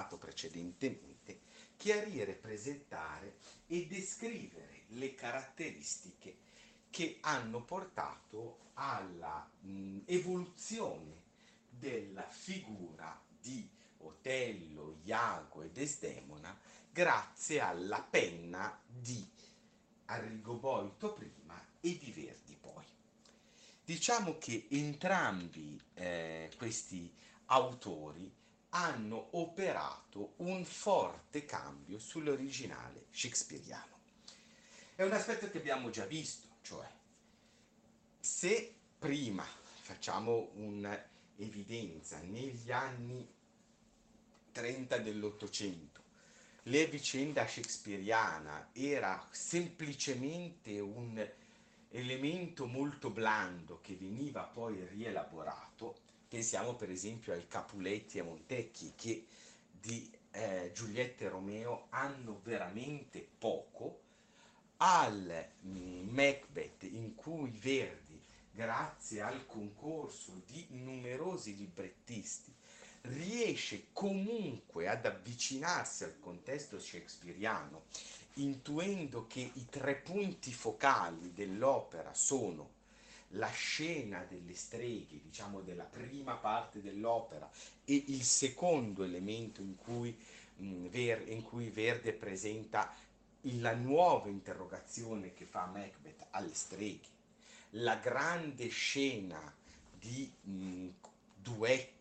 presentato precedentemente, chiarire, presentare e descrivere le caratteristiche che hanno portato alla mh, evoluzione della figura di Otello, Iago e Desdemona grazie alla penna di Arrigo Boito prima e di Verdi poi. Diciamo che entrambi eh, questi autori hanno operato un forte cambio sull'originale shakespeariano. È un aspetto che abbiamo già visto, cioè se prima facciamo un'evidenza negli anni 30 dell'Ottocento le vicenda shakespeariana era semplicemente un elemento molto blando che veniva poi rielaborato, pensiamo per esempio ai Capuletti e Montecchi che di eh, Giulietta e Romeo hanno veramente poco, al mm, Macbeth in cui Verdi, grazie al concorso di numerosi librettisti, riesce comunque ad avvicinarsi al contesto shakespeariano, intuendo che i tre punti focali dell'opera sono la scena delle streghe, diciamo della prima parte dell'opera, e il secondo elemento in cui, mh, Ver, in cui Verde presenta la nuova interrogazione che fa Macbeth alle streghe, la grande scena di mh, duetto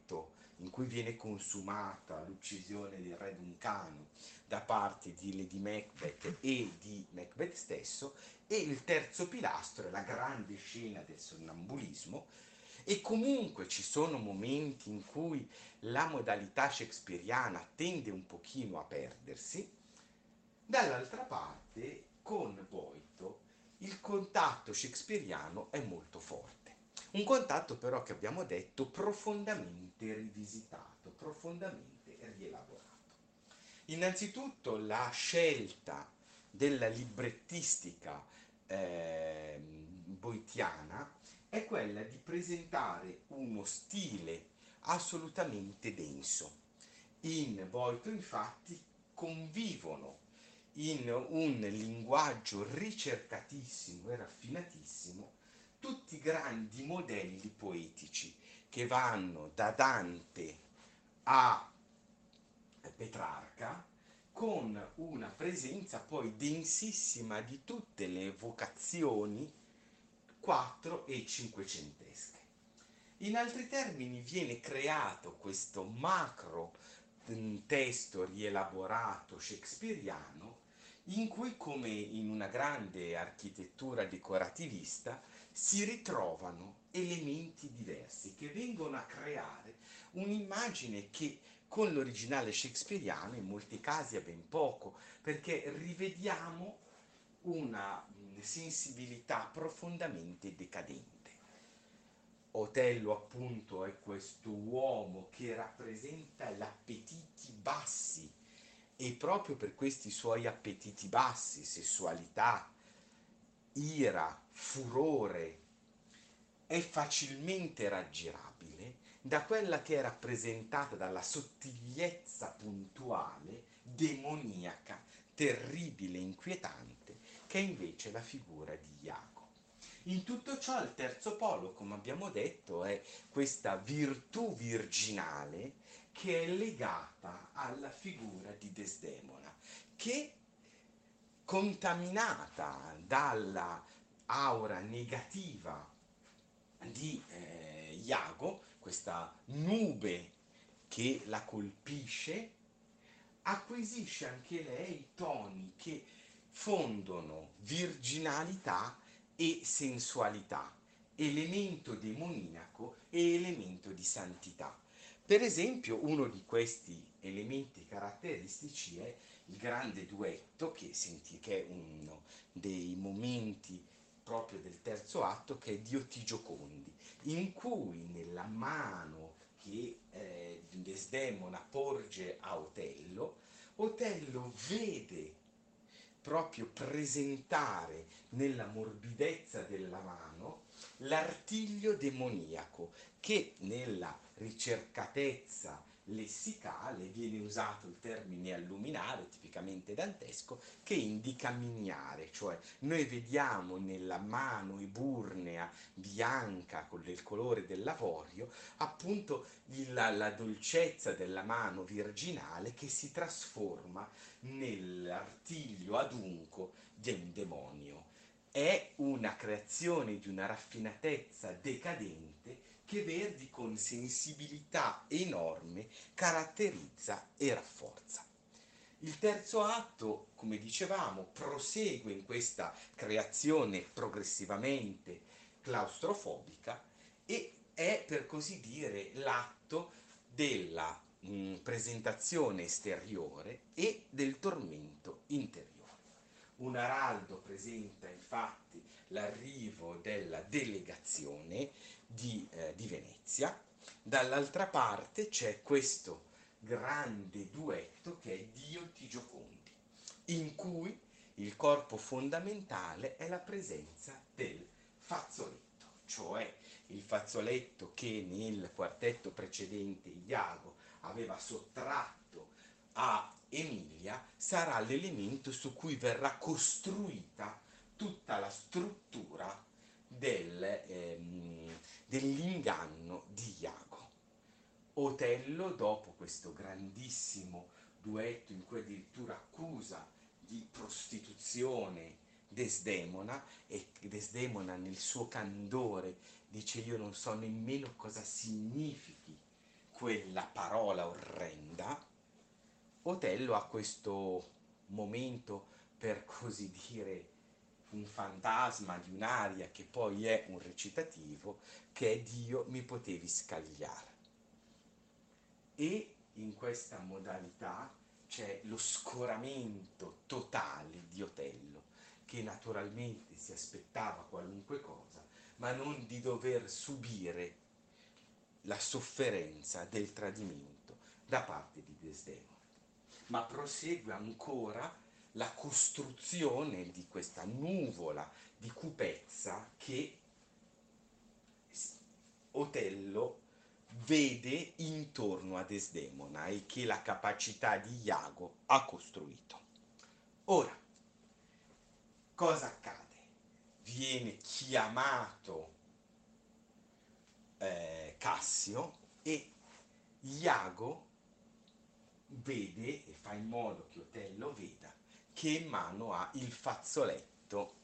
in cui viene consumata l'uccisione del re Duncano da parte di Lady Macbeth e di Macbeth stesso, e il terzo pilastro è la grande scena del sonnambulismo, e comunque ci sono momenti in cui la modalità shakespeariana tende un pochino a perdersi, dall'altra parte con Boito il contatto shakespeariano è molto forte. Un contatto però che abbiamo detto profondamente rivisitato, profondamente rielaborato. Innanzitutto la scelta della librettistica eh, boitiana è quella di presentare uno stile assolutamente denso. In Boito infatti convivono in un linguaggio ricercatissimo e raffinatissimo tutti grandi modelli poetici che vanno da Dante a Petrarca con una presenza poi densissima di tutte le evocazioni quattro e cinquecentesche. In altri termini viene creato questo macro mm, testo rielaborato shakespeariano in cui come in una grande architettura decorativista si ritrovano elementi diversi che vengono a creare un'immagine che con l'originale shakespeariano in molti casi ha ben poco, perché rivediamo una sensibilità profondamente decadente. Otello appunto è questo uomo che rappresenta gli appetiti bassi e proprio per questi suoi appetiti bassi, sessualità, ira, furore, è facilmente raggirabile da quella che è rappresentata dalla sottigliezza puntuale, demoniaca, terribile, inquietante, che è invece la figura di Iago. In tutto ciò il terzo polo, come abbiamo detto, è questa virtù virginale che è legata alla figura di Desdemona, che contaminata dalla aura negativa di eh, Iago, questa nube che la colpisce, acquisisce anche lei toni che fondono virginalità e sensualità, elemento demoniaco e elemento di santità. Per esempio, uno di questi elementi caratteristici è il grande duetto, che, senti, che è uno dei momenti proprio del terzo atto, che è Dioti Giocondi, in cui nella mano che eh, Desdemona porge a Otello, Otello vede proprio presentare nella morbidezza della mano l'artiglio demoniaco che nella ricercatezza lessicale viene usato il termine alluminare, tipicamente dantesco, che indica mignare, cioè noi vediamo nella mano eburnea, bianca, con il colore dell'avorio, appunto la, la dolcezza della mano virginale che si trasforma nell'artiglio adunco di un demonio. È una creazione di una raffinatezza decadente che Verdi con sensibilità enorme caratterizza e rafforza. Il terzo atto, come dicevamo, prosegue in questa creazione progressivamente claustrofobica e è per così dire l'atto della mh, mm, presentazione esteriore e del tormento interiore. Un araldo presenta infatti l'arrivo della delegazione di, eh, di Venezia, dall'altra parte c'è questo grande duetto che è Dio ti giocondi, in cui il corpo fondamentale è la presenza del fazzoletto, cioè il fazzoletto che nel quartetto precedente Iago aveva sottratto a Emilia sarà l'elemento su cui verrà costruita tutta la struttura del, ehm, dell'inganno di Iago. Otello, dopo questo grandissimo duetto in cui addirittura accusa di prostituzione Desdemona e Desdemona nel suo candore dice io non so nemmeno cosa significhi quella parola orrenda, Otello ha questo momento per così dire un fantasma di un'aria che poi è un recitativo che è Dio mi potevi scagliare. E in questa modalità c'è lo scoramento totale di Otello, che naturalmente si aspettava qualunque cosa, ma non di dover subire la sofferenza del tradimento da parte di Desdemona. Ma prosegue ancora la costruzione di questa nuvola di cupezza che Otello vede intorno a Desdemona e che la capacità di Iago ha costruito. Ora, cosa accade? Viene chiamato eh, Cassio e Iago vede e fa in modo che Otello veda che in mano ha il fazzoletto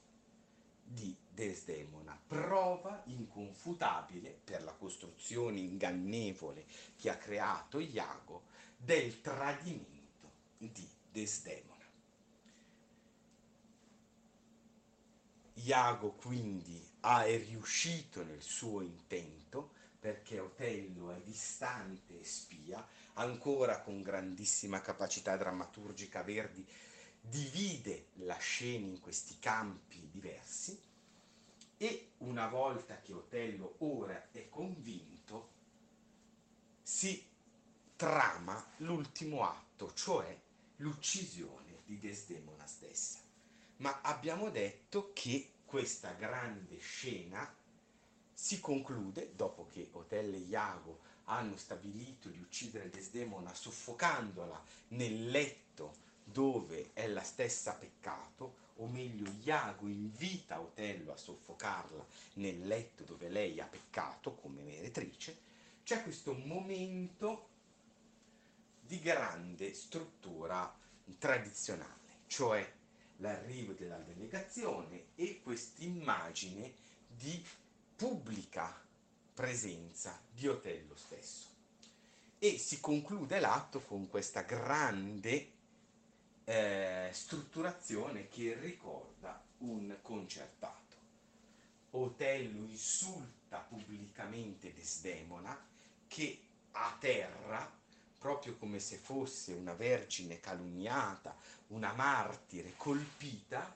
di Desdemona, prova inconfutabile per la costruzione ingannevole che ha creato Iago del tradimento di Desdemona. Iago quindi ha, è riuscito nel suo intento perché Otello è distante e spia, ancora con grandissima capacità drammaturgica Verdi divide la scena in questi campi diversi e una volta che Otello ora è convinto si trama l'ultimo atto, cioè l'uccisione di Desdemona stessa. Ma abbiamo detto che questa grande scena si conclude dopo che Otello e Iago hanno stabilito di uccidere Desdemona soffocandola nel letto dove ella stessa ha peccato, o meglio Iago invita Otello a soffocarla nel letto dove lei ha peccato come meretrice, c'è questo momento di grande struttura tradizionale, cioè l'arrivo della delegazione e quest'immagine di pubblica presenza di Otello stesso. E si conclude l'atto con questa grande eh, strutturazione che ricorda un concertato. Otello insulta pubblicamente Desdemona che a terra, proprio come se fosse una vergine calunniata, una martire colpita,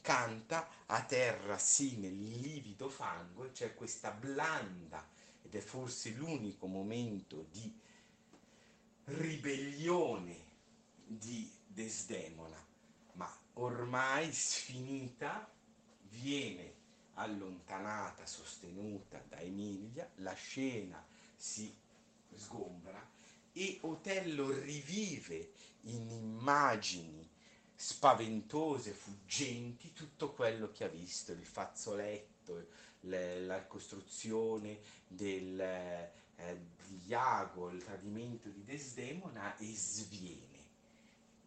canta a terra sì nel livido fango, c'è questa blanda ed è forse l'unico momento di ribellione di Desdemona, ma ormai sfinita viene allontanata, sostenuta da Emilia, la scena si sgombra e Otello rivive in immagini spaventose, fuggenti, tutto quello che ha visto, il fazzoletto, le, la costruzione del, eh, di Iago, il tradimento di Desdemona e sviene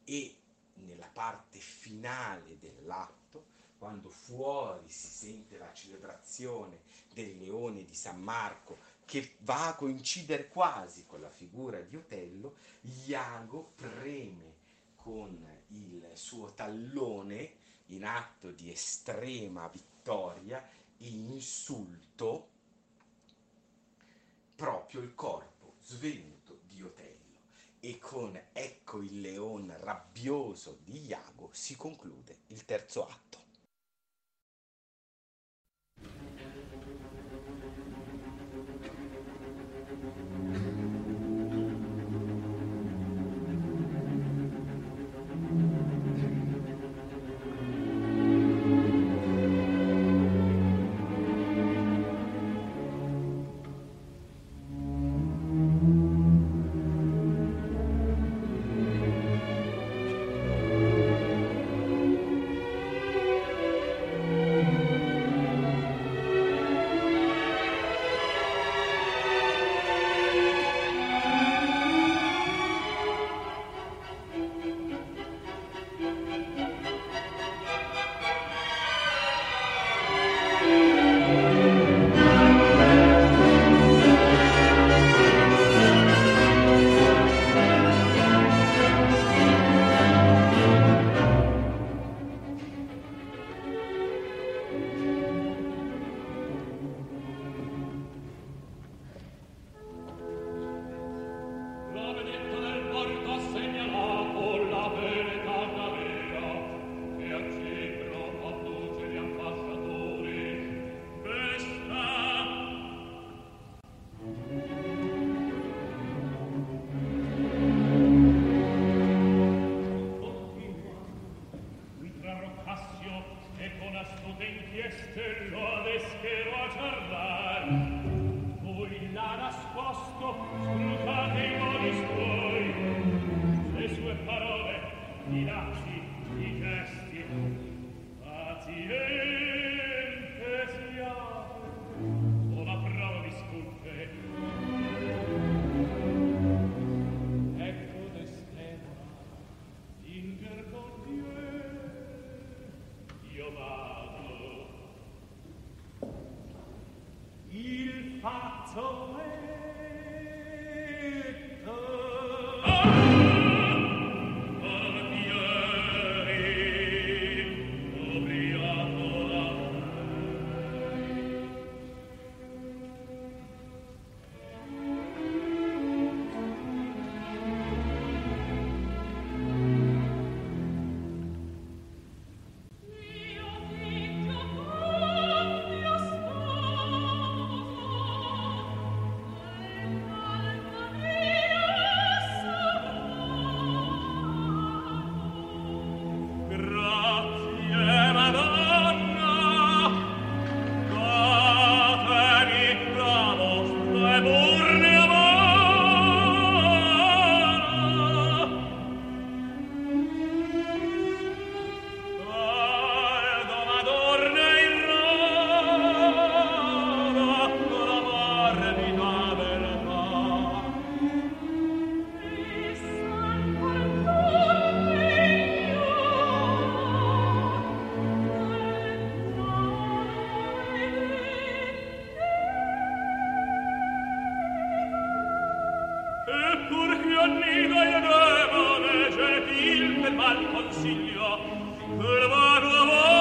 e nella parte finale dell'atto, quando fuori si sente la celebrazione del leone di San Marco che va a coincidere quasi con la figura di Otello, Iago preme con il suo tallone in atto di estrema vittoria insulto proprio il corpo svenuto di Otello e con Ecco il leone rabbioso di Iago si conclude il terzo atto. consiglio, per vano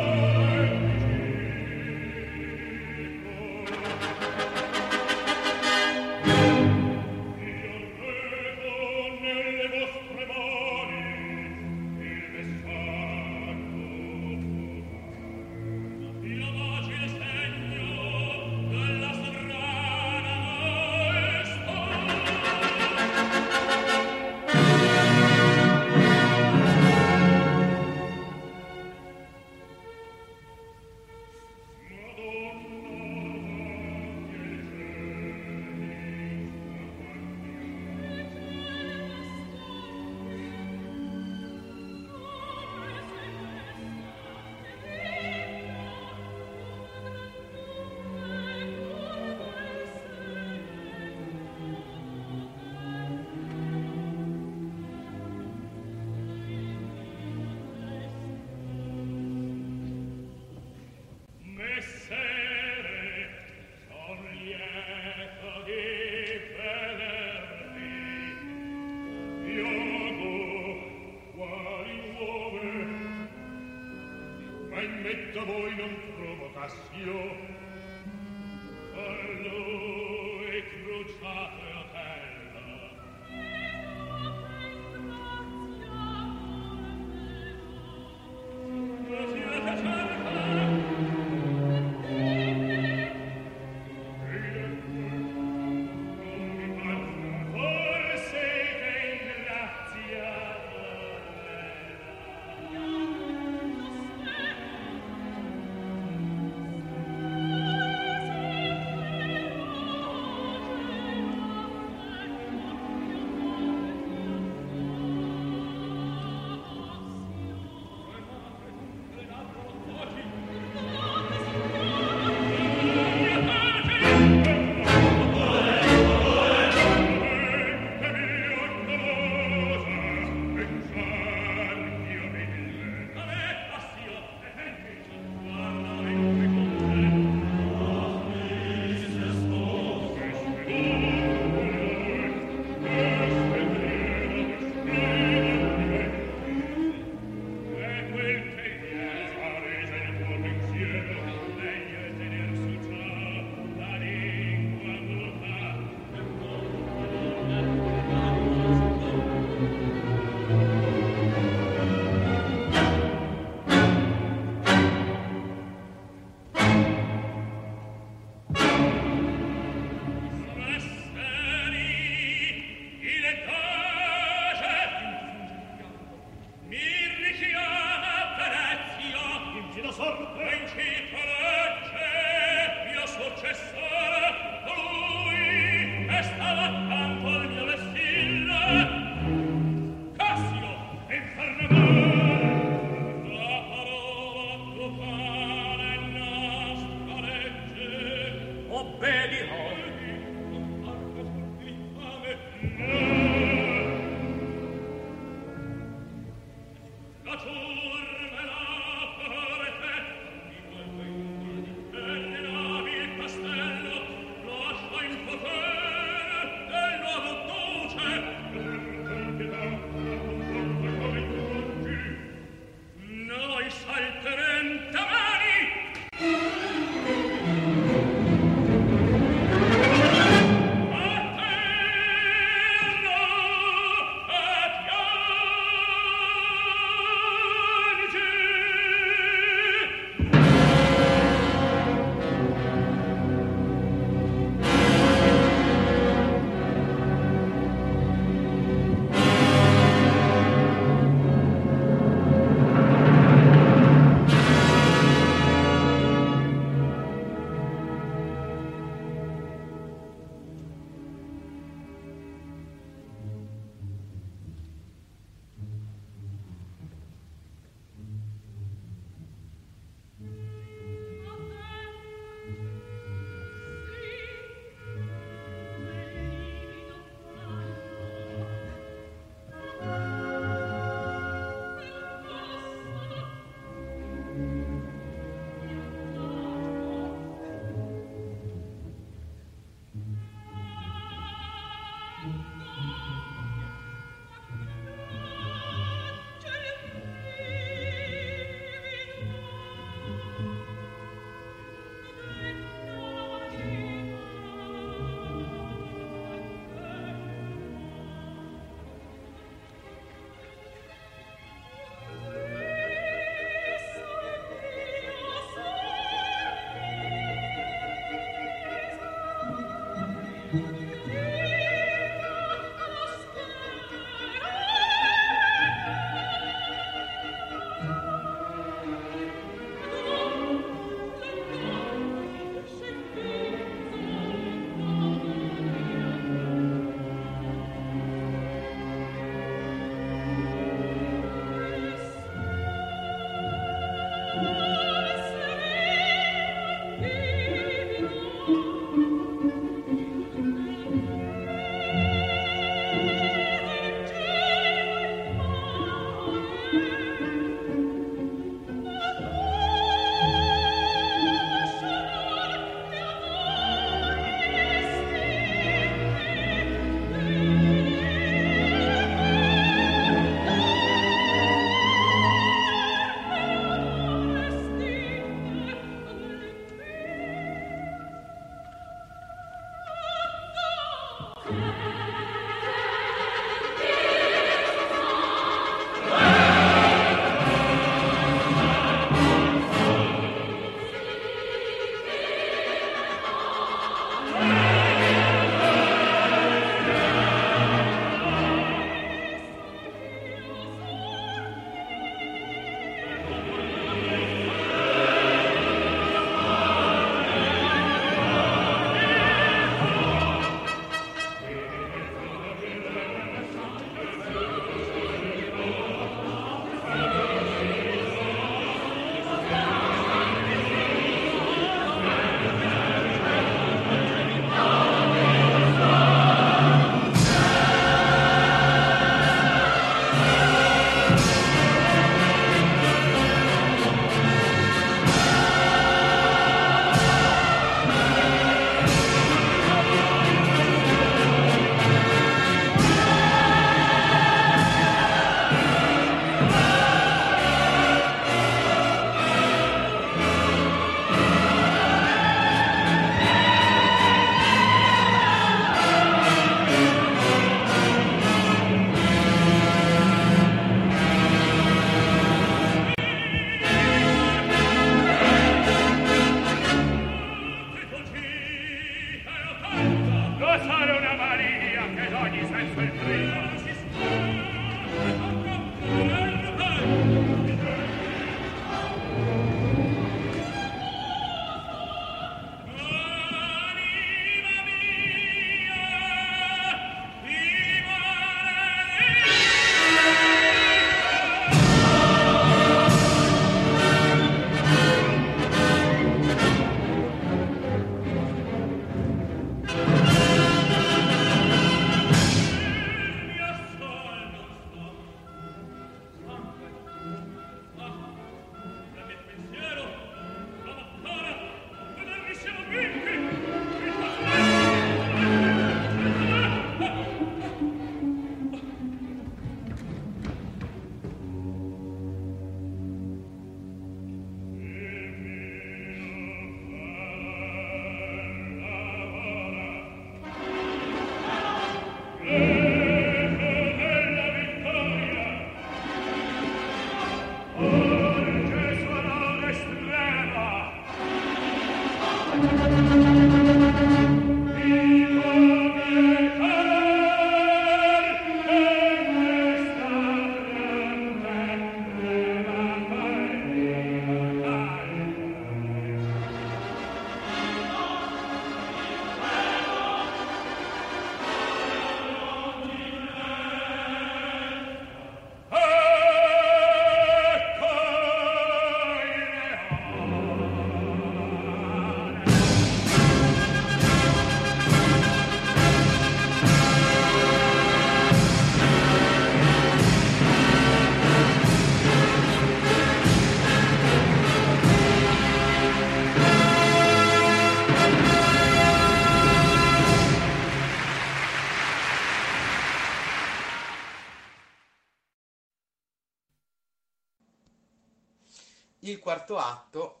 quarto atto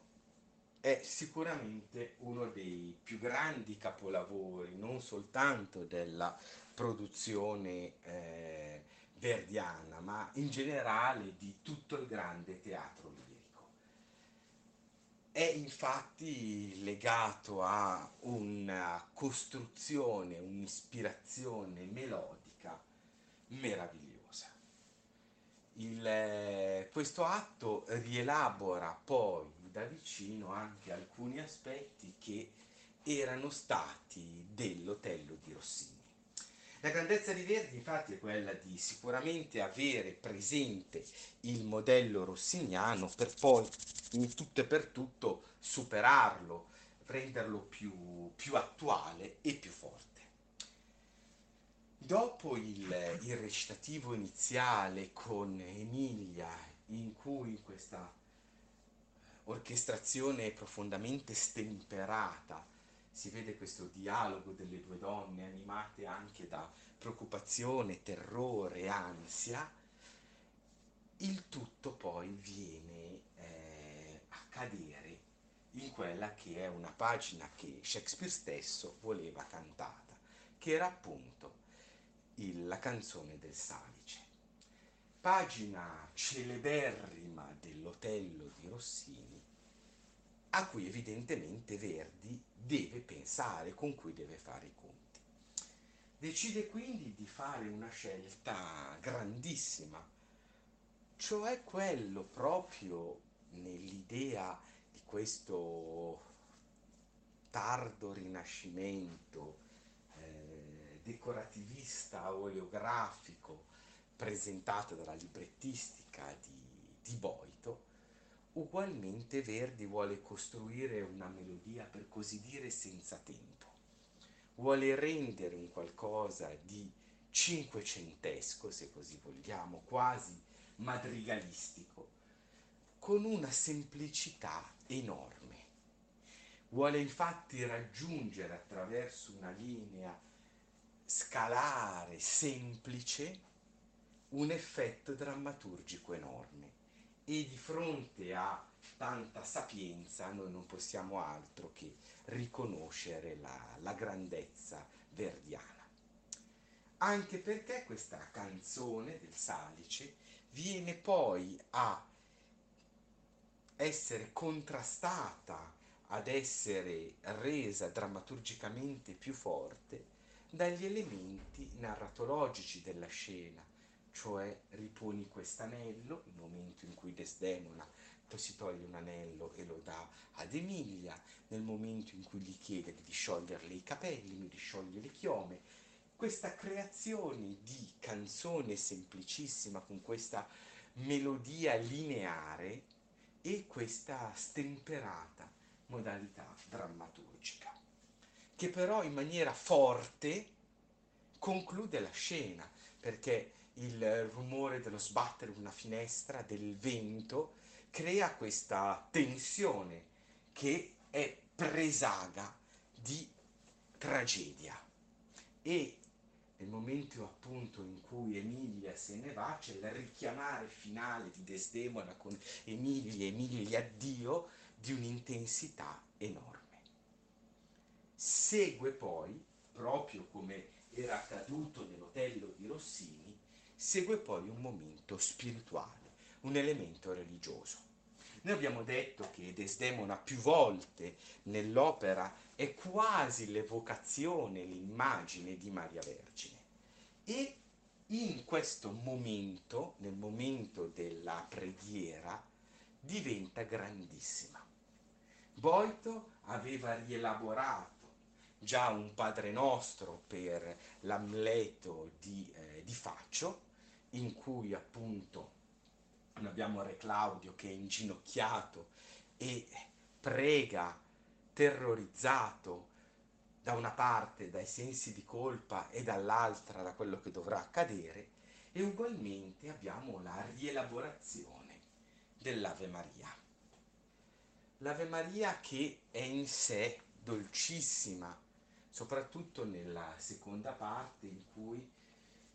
è sicuramente uno dei più grandi capolavori, non soltanto della produzione eh, verdiana, ma in generale di tutto il grande teatro lirico. È infatti legato a una costruzione, un'ispirazione melodica meravigliosa. Il, eh, questo atto rielabora poi da vicino anche alcuni aspetti che erano stati dell'Otello di Rossini. La grandezza di Verdi infatti è quella di sicuramente avere presente il modello rossiniano per poi in tutto e per tutto superarlo, renderlo più, più attuale e più forte. Dopo il, il, recitativo iniziale con Emilia, in cui questa orchestrazione profondamente stemperata, si vede questo dialogo delle due donne animate anche da preoccupazione, terrore, ansia, il tutto poi viene eh, a cadere in quella che è una pagina che Shakespeare stesso voleva cantata, che era appunto il, la canzone del Salice. Pagina celeberrima dell'Otello di Rossini, a cui evidentemente Verdi deve pensare, con cui deve fare i conti. Decide quindi di fare una scelta grandissima, cioè quello proprio nell'idea di questo tardo rinascimento decorativista oleografico presentato dalla librettistica di, di Boito, ugualmente Verdi vuole costruire una melodia per così dire senza tempo, vuole rendere un qualcosa di cinquecentesco, se così vogliamo, quasi madrigalistico, con una semplicità enorme. Vuole infatti raggiungere attraverso una linea scalare semplice un effetto drammaturgico enorme e di fronte a tanta sapienza noi non possiamo altro che riconoscere la, la grandezza verdiana. Anche perché questa canzone del Salice viene poi a essere contrastata, ad essere resa drammaturgicamente più forte dagli elementi narratologici della scena, cioè riponi quest'anello, il momento in cui Desdemona si toglie un anello e lo dà ad Emilia, nel momento in cui gli chiede di scioglierle i capelli, mi riscioglie le chiome, questa creazione di canzone semplicissima con questa melodia lineare e questa stemperata modalità drammaturgica, che però in maniera forte conclude la scena, perché il rumore dello sbattere una finestra, del vento, crea questa tensione che è presaga di tragedia. E nel momento appunto in cui Emilia se ne va, c'è il richiamare finale di Desdemona con Emilia, Emilia addio, di un'intensità enorme. Segue poi, proprio come era accaduto nell'Otello di Rossini, segue poi un momento spirituale, un elemento religioso. Noi abbiamo detto che Desdemona più volte nell'opera è quasi l'evocazione, l'immagine di Maria Vergine. E in questo momento, nel momento della preghiera, diventa grandissima. Boito aveva rielaborato già un Padre Nostro per l'Amleto di, eh, di Faccio, in cui appunto abbiamo Re Claudio che è inginocchiato e prega terrorizzato da una parte dai sensi di colpa e dall'altra da quello che dovrà accadere e ugualmente abbiamo la rielaborazione dell'Ave Maria. L'Ave Maria che è in sé dolcissima, soprattutto nella seconda parte in cui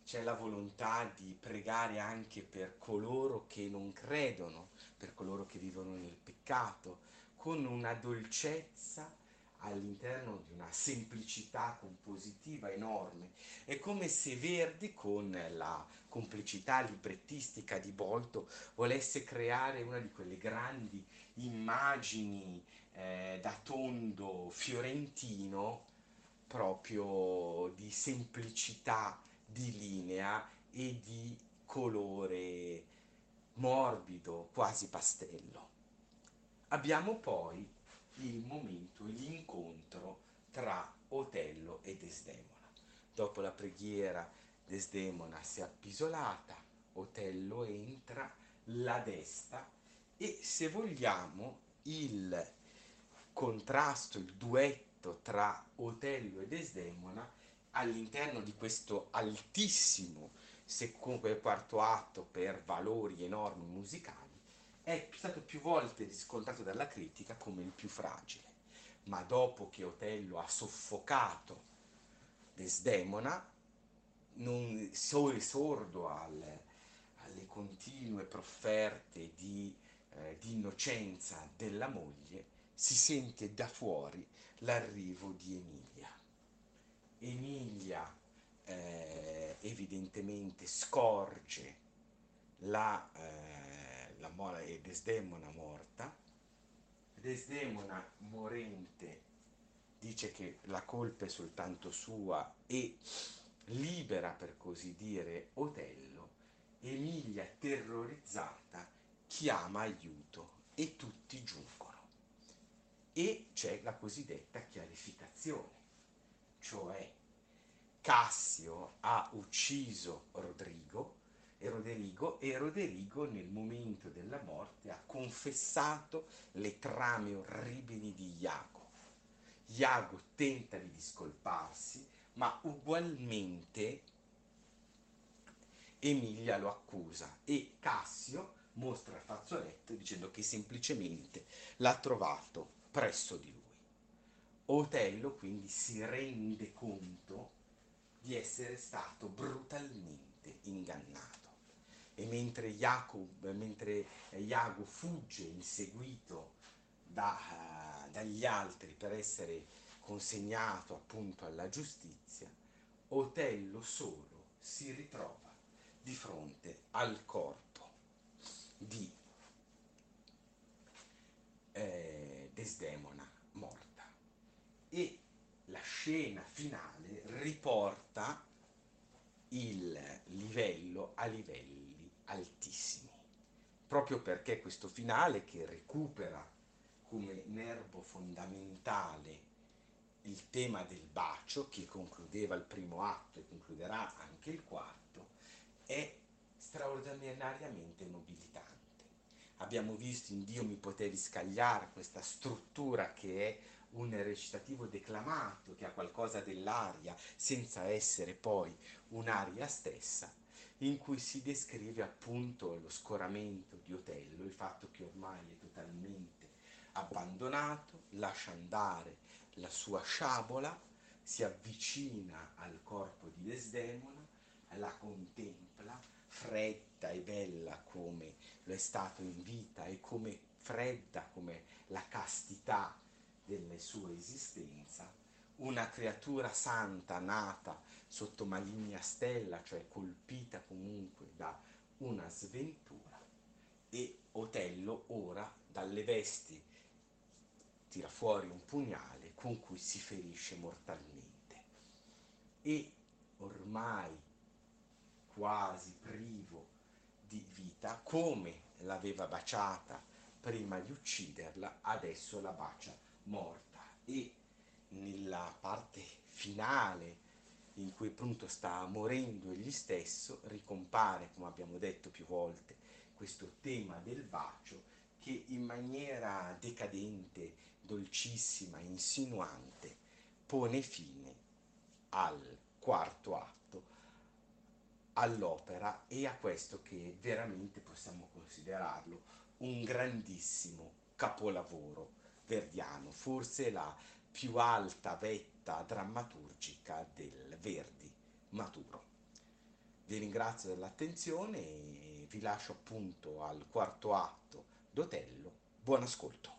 c'è la volontà di pregare anche per coloro che non credono, per coloro che vivono nel peccato, con una dolcezza all'interno di una semplicità compositiva enorme. È come se Verdi, con la complicità librettistica di Bolto, volesse creare una di quelle grandi immagini eh, da tondo fiorentino, proprio di semplicità di linea e di colore morbido, quasi pastello. Abbiamo poi il momento, l'incontro tra Otello e Desdemona. Dopo la preghiera Desdemona si è appisolata, Otello entra, la desta e se vogliamo il contrasto, il duetto tra Otello e Desdemona all'interno di questo altissimo secondo il quarto atto per valori enormi musicali è stato più volte riscontrato dalla critica come il più fragile, ma dopo che Otello ha soffocato Desdemona, non sordo al, alle continue profferte di, eh, di innocenza della moglie, si sente da fuori l'arrivo di Emilia. Emilia eh, evidentemente scorge la... Eh, la mora è Desdemona morta, Desdemona morente dice che la colpa è soltanto sua e libera per così dire Otello, Emilia terrorizzata chiama aiuto e tutti giungono. E c'è la cosiddetta chiarificazione, cioè Cassio ha ucciso Rodrigo e Roderigo e Roderigo nel momento della morte ha confessato le trame orribili di Iago. Iago tenta di discolparsi, ma ugualmente Emilia lo accusa e Cassio mostra il fazzoletto dicendo che semplicemente l'ha trovato presso di lui. Otello quindi si rende conto di essere stato brutalmente ingannato e mentre, Jacob, mentre Iago fugge inseguito da, uh, dagli altri per essere consegnato appunto alla giustizia, Otello solo si ritrova di fronte al corpo di eh, Desdemona morta e la scena finale riporta il livello a livelli altissimi, proprio perché questo finale che recupera come nervo fondamentale il tema del bacio che concludeva il primo atto e concluderà anche il quarto, è straordinariamente nobilitante. Abbiamo visto in Dio mi potevi scagliare questa struttura che è un recitativo declamato, che ha qualcosa dell'aria, senza essere poi un'aria stessa, in cui si descrive appunto lo scoramento di Otello, il fatto che ormai è totalmente abbandonato, lascia andare la sua sciabola, si avvicina al corpo di Desdemona, la contempla, fredda e bella come lo è stato in vita e come fredda come la castità della sua esistenza, una creatura santa nata sotto maligna stella, cioè colpita comunque da una sventura, e Otello ora dalle vesti tira fuori un pugnale con cui si ferisce mortalmente. E ormai quasi privo di vita, come l'aveva baciata prima di ucciderla, adesso la bacia morta. E nella parte finale in cui appunto sta morendo egli stesso, ricompare, come abbiamo detto più volte, questo tema del bacio che in maniera decadente, dolcissima, insinuante, pone fine al quarto atto, all'opera e a questo che veramente possiamo considerarlo un grandissimo capolavoro verdiano, forse la più alta vetta drammaturgica del Verdi maturo. Vi ringrazio dell'attenzione e vi lascio appunto al quarto atto d'Otello. Buon ascolto.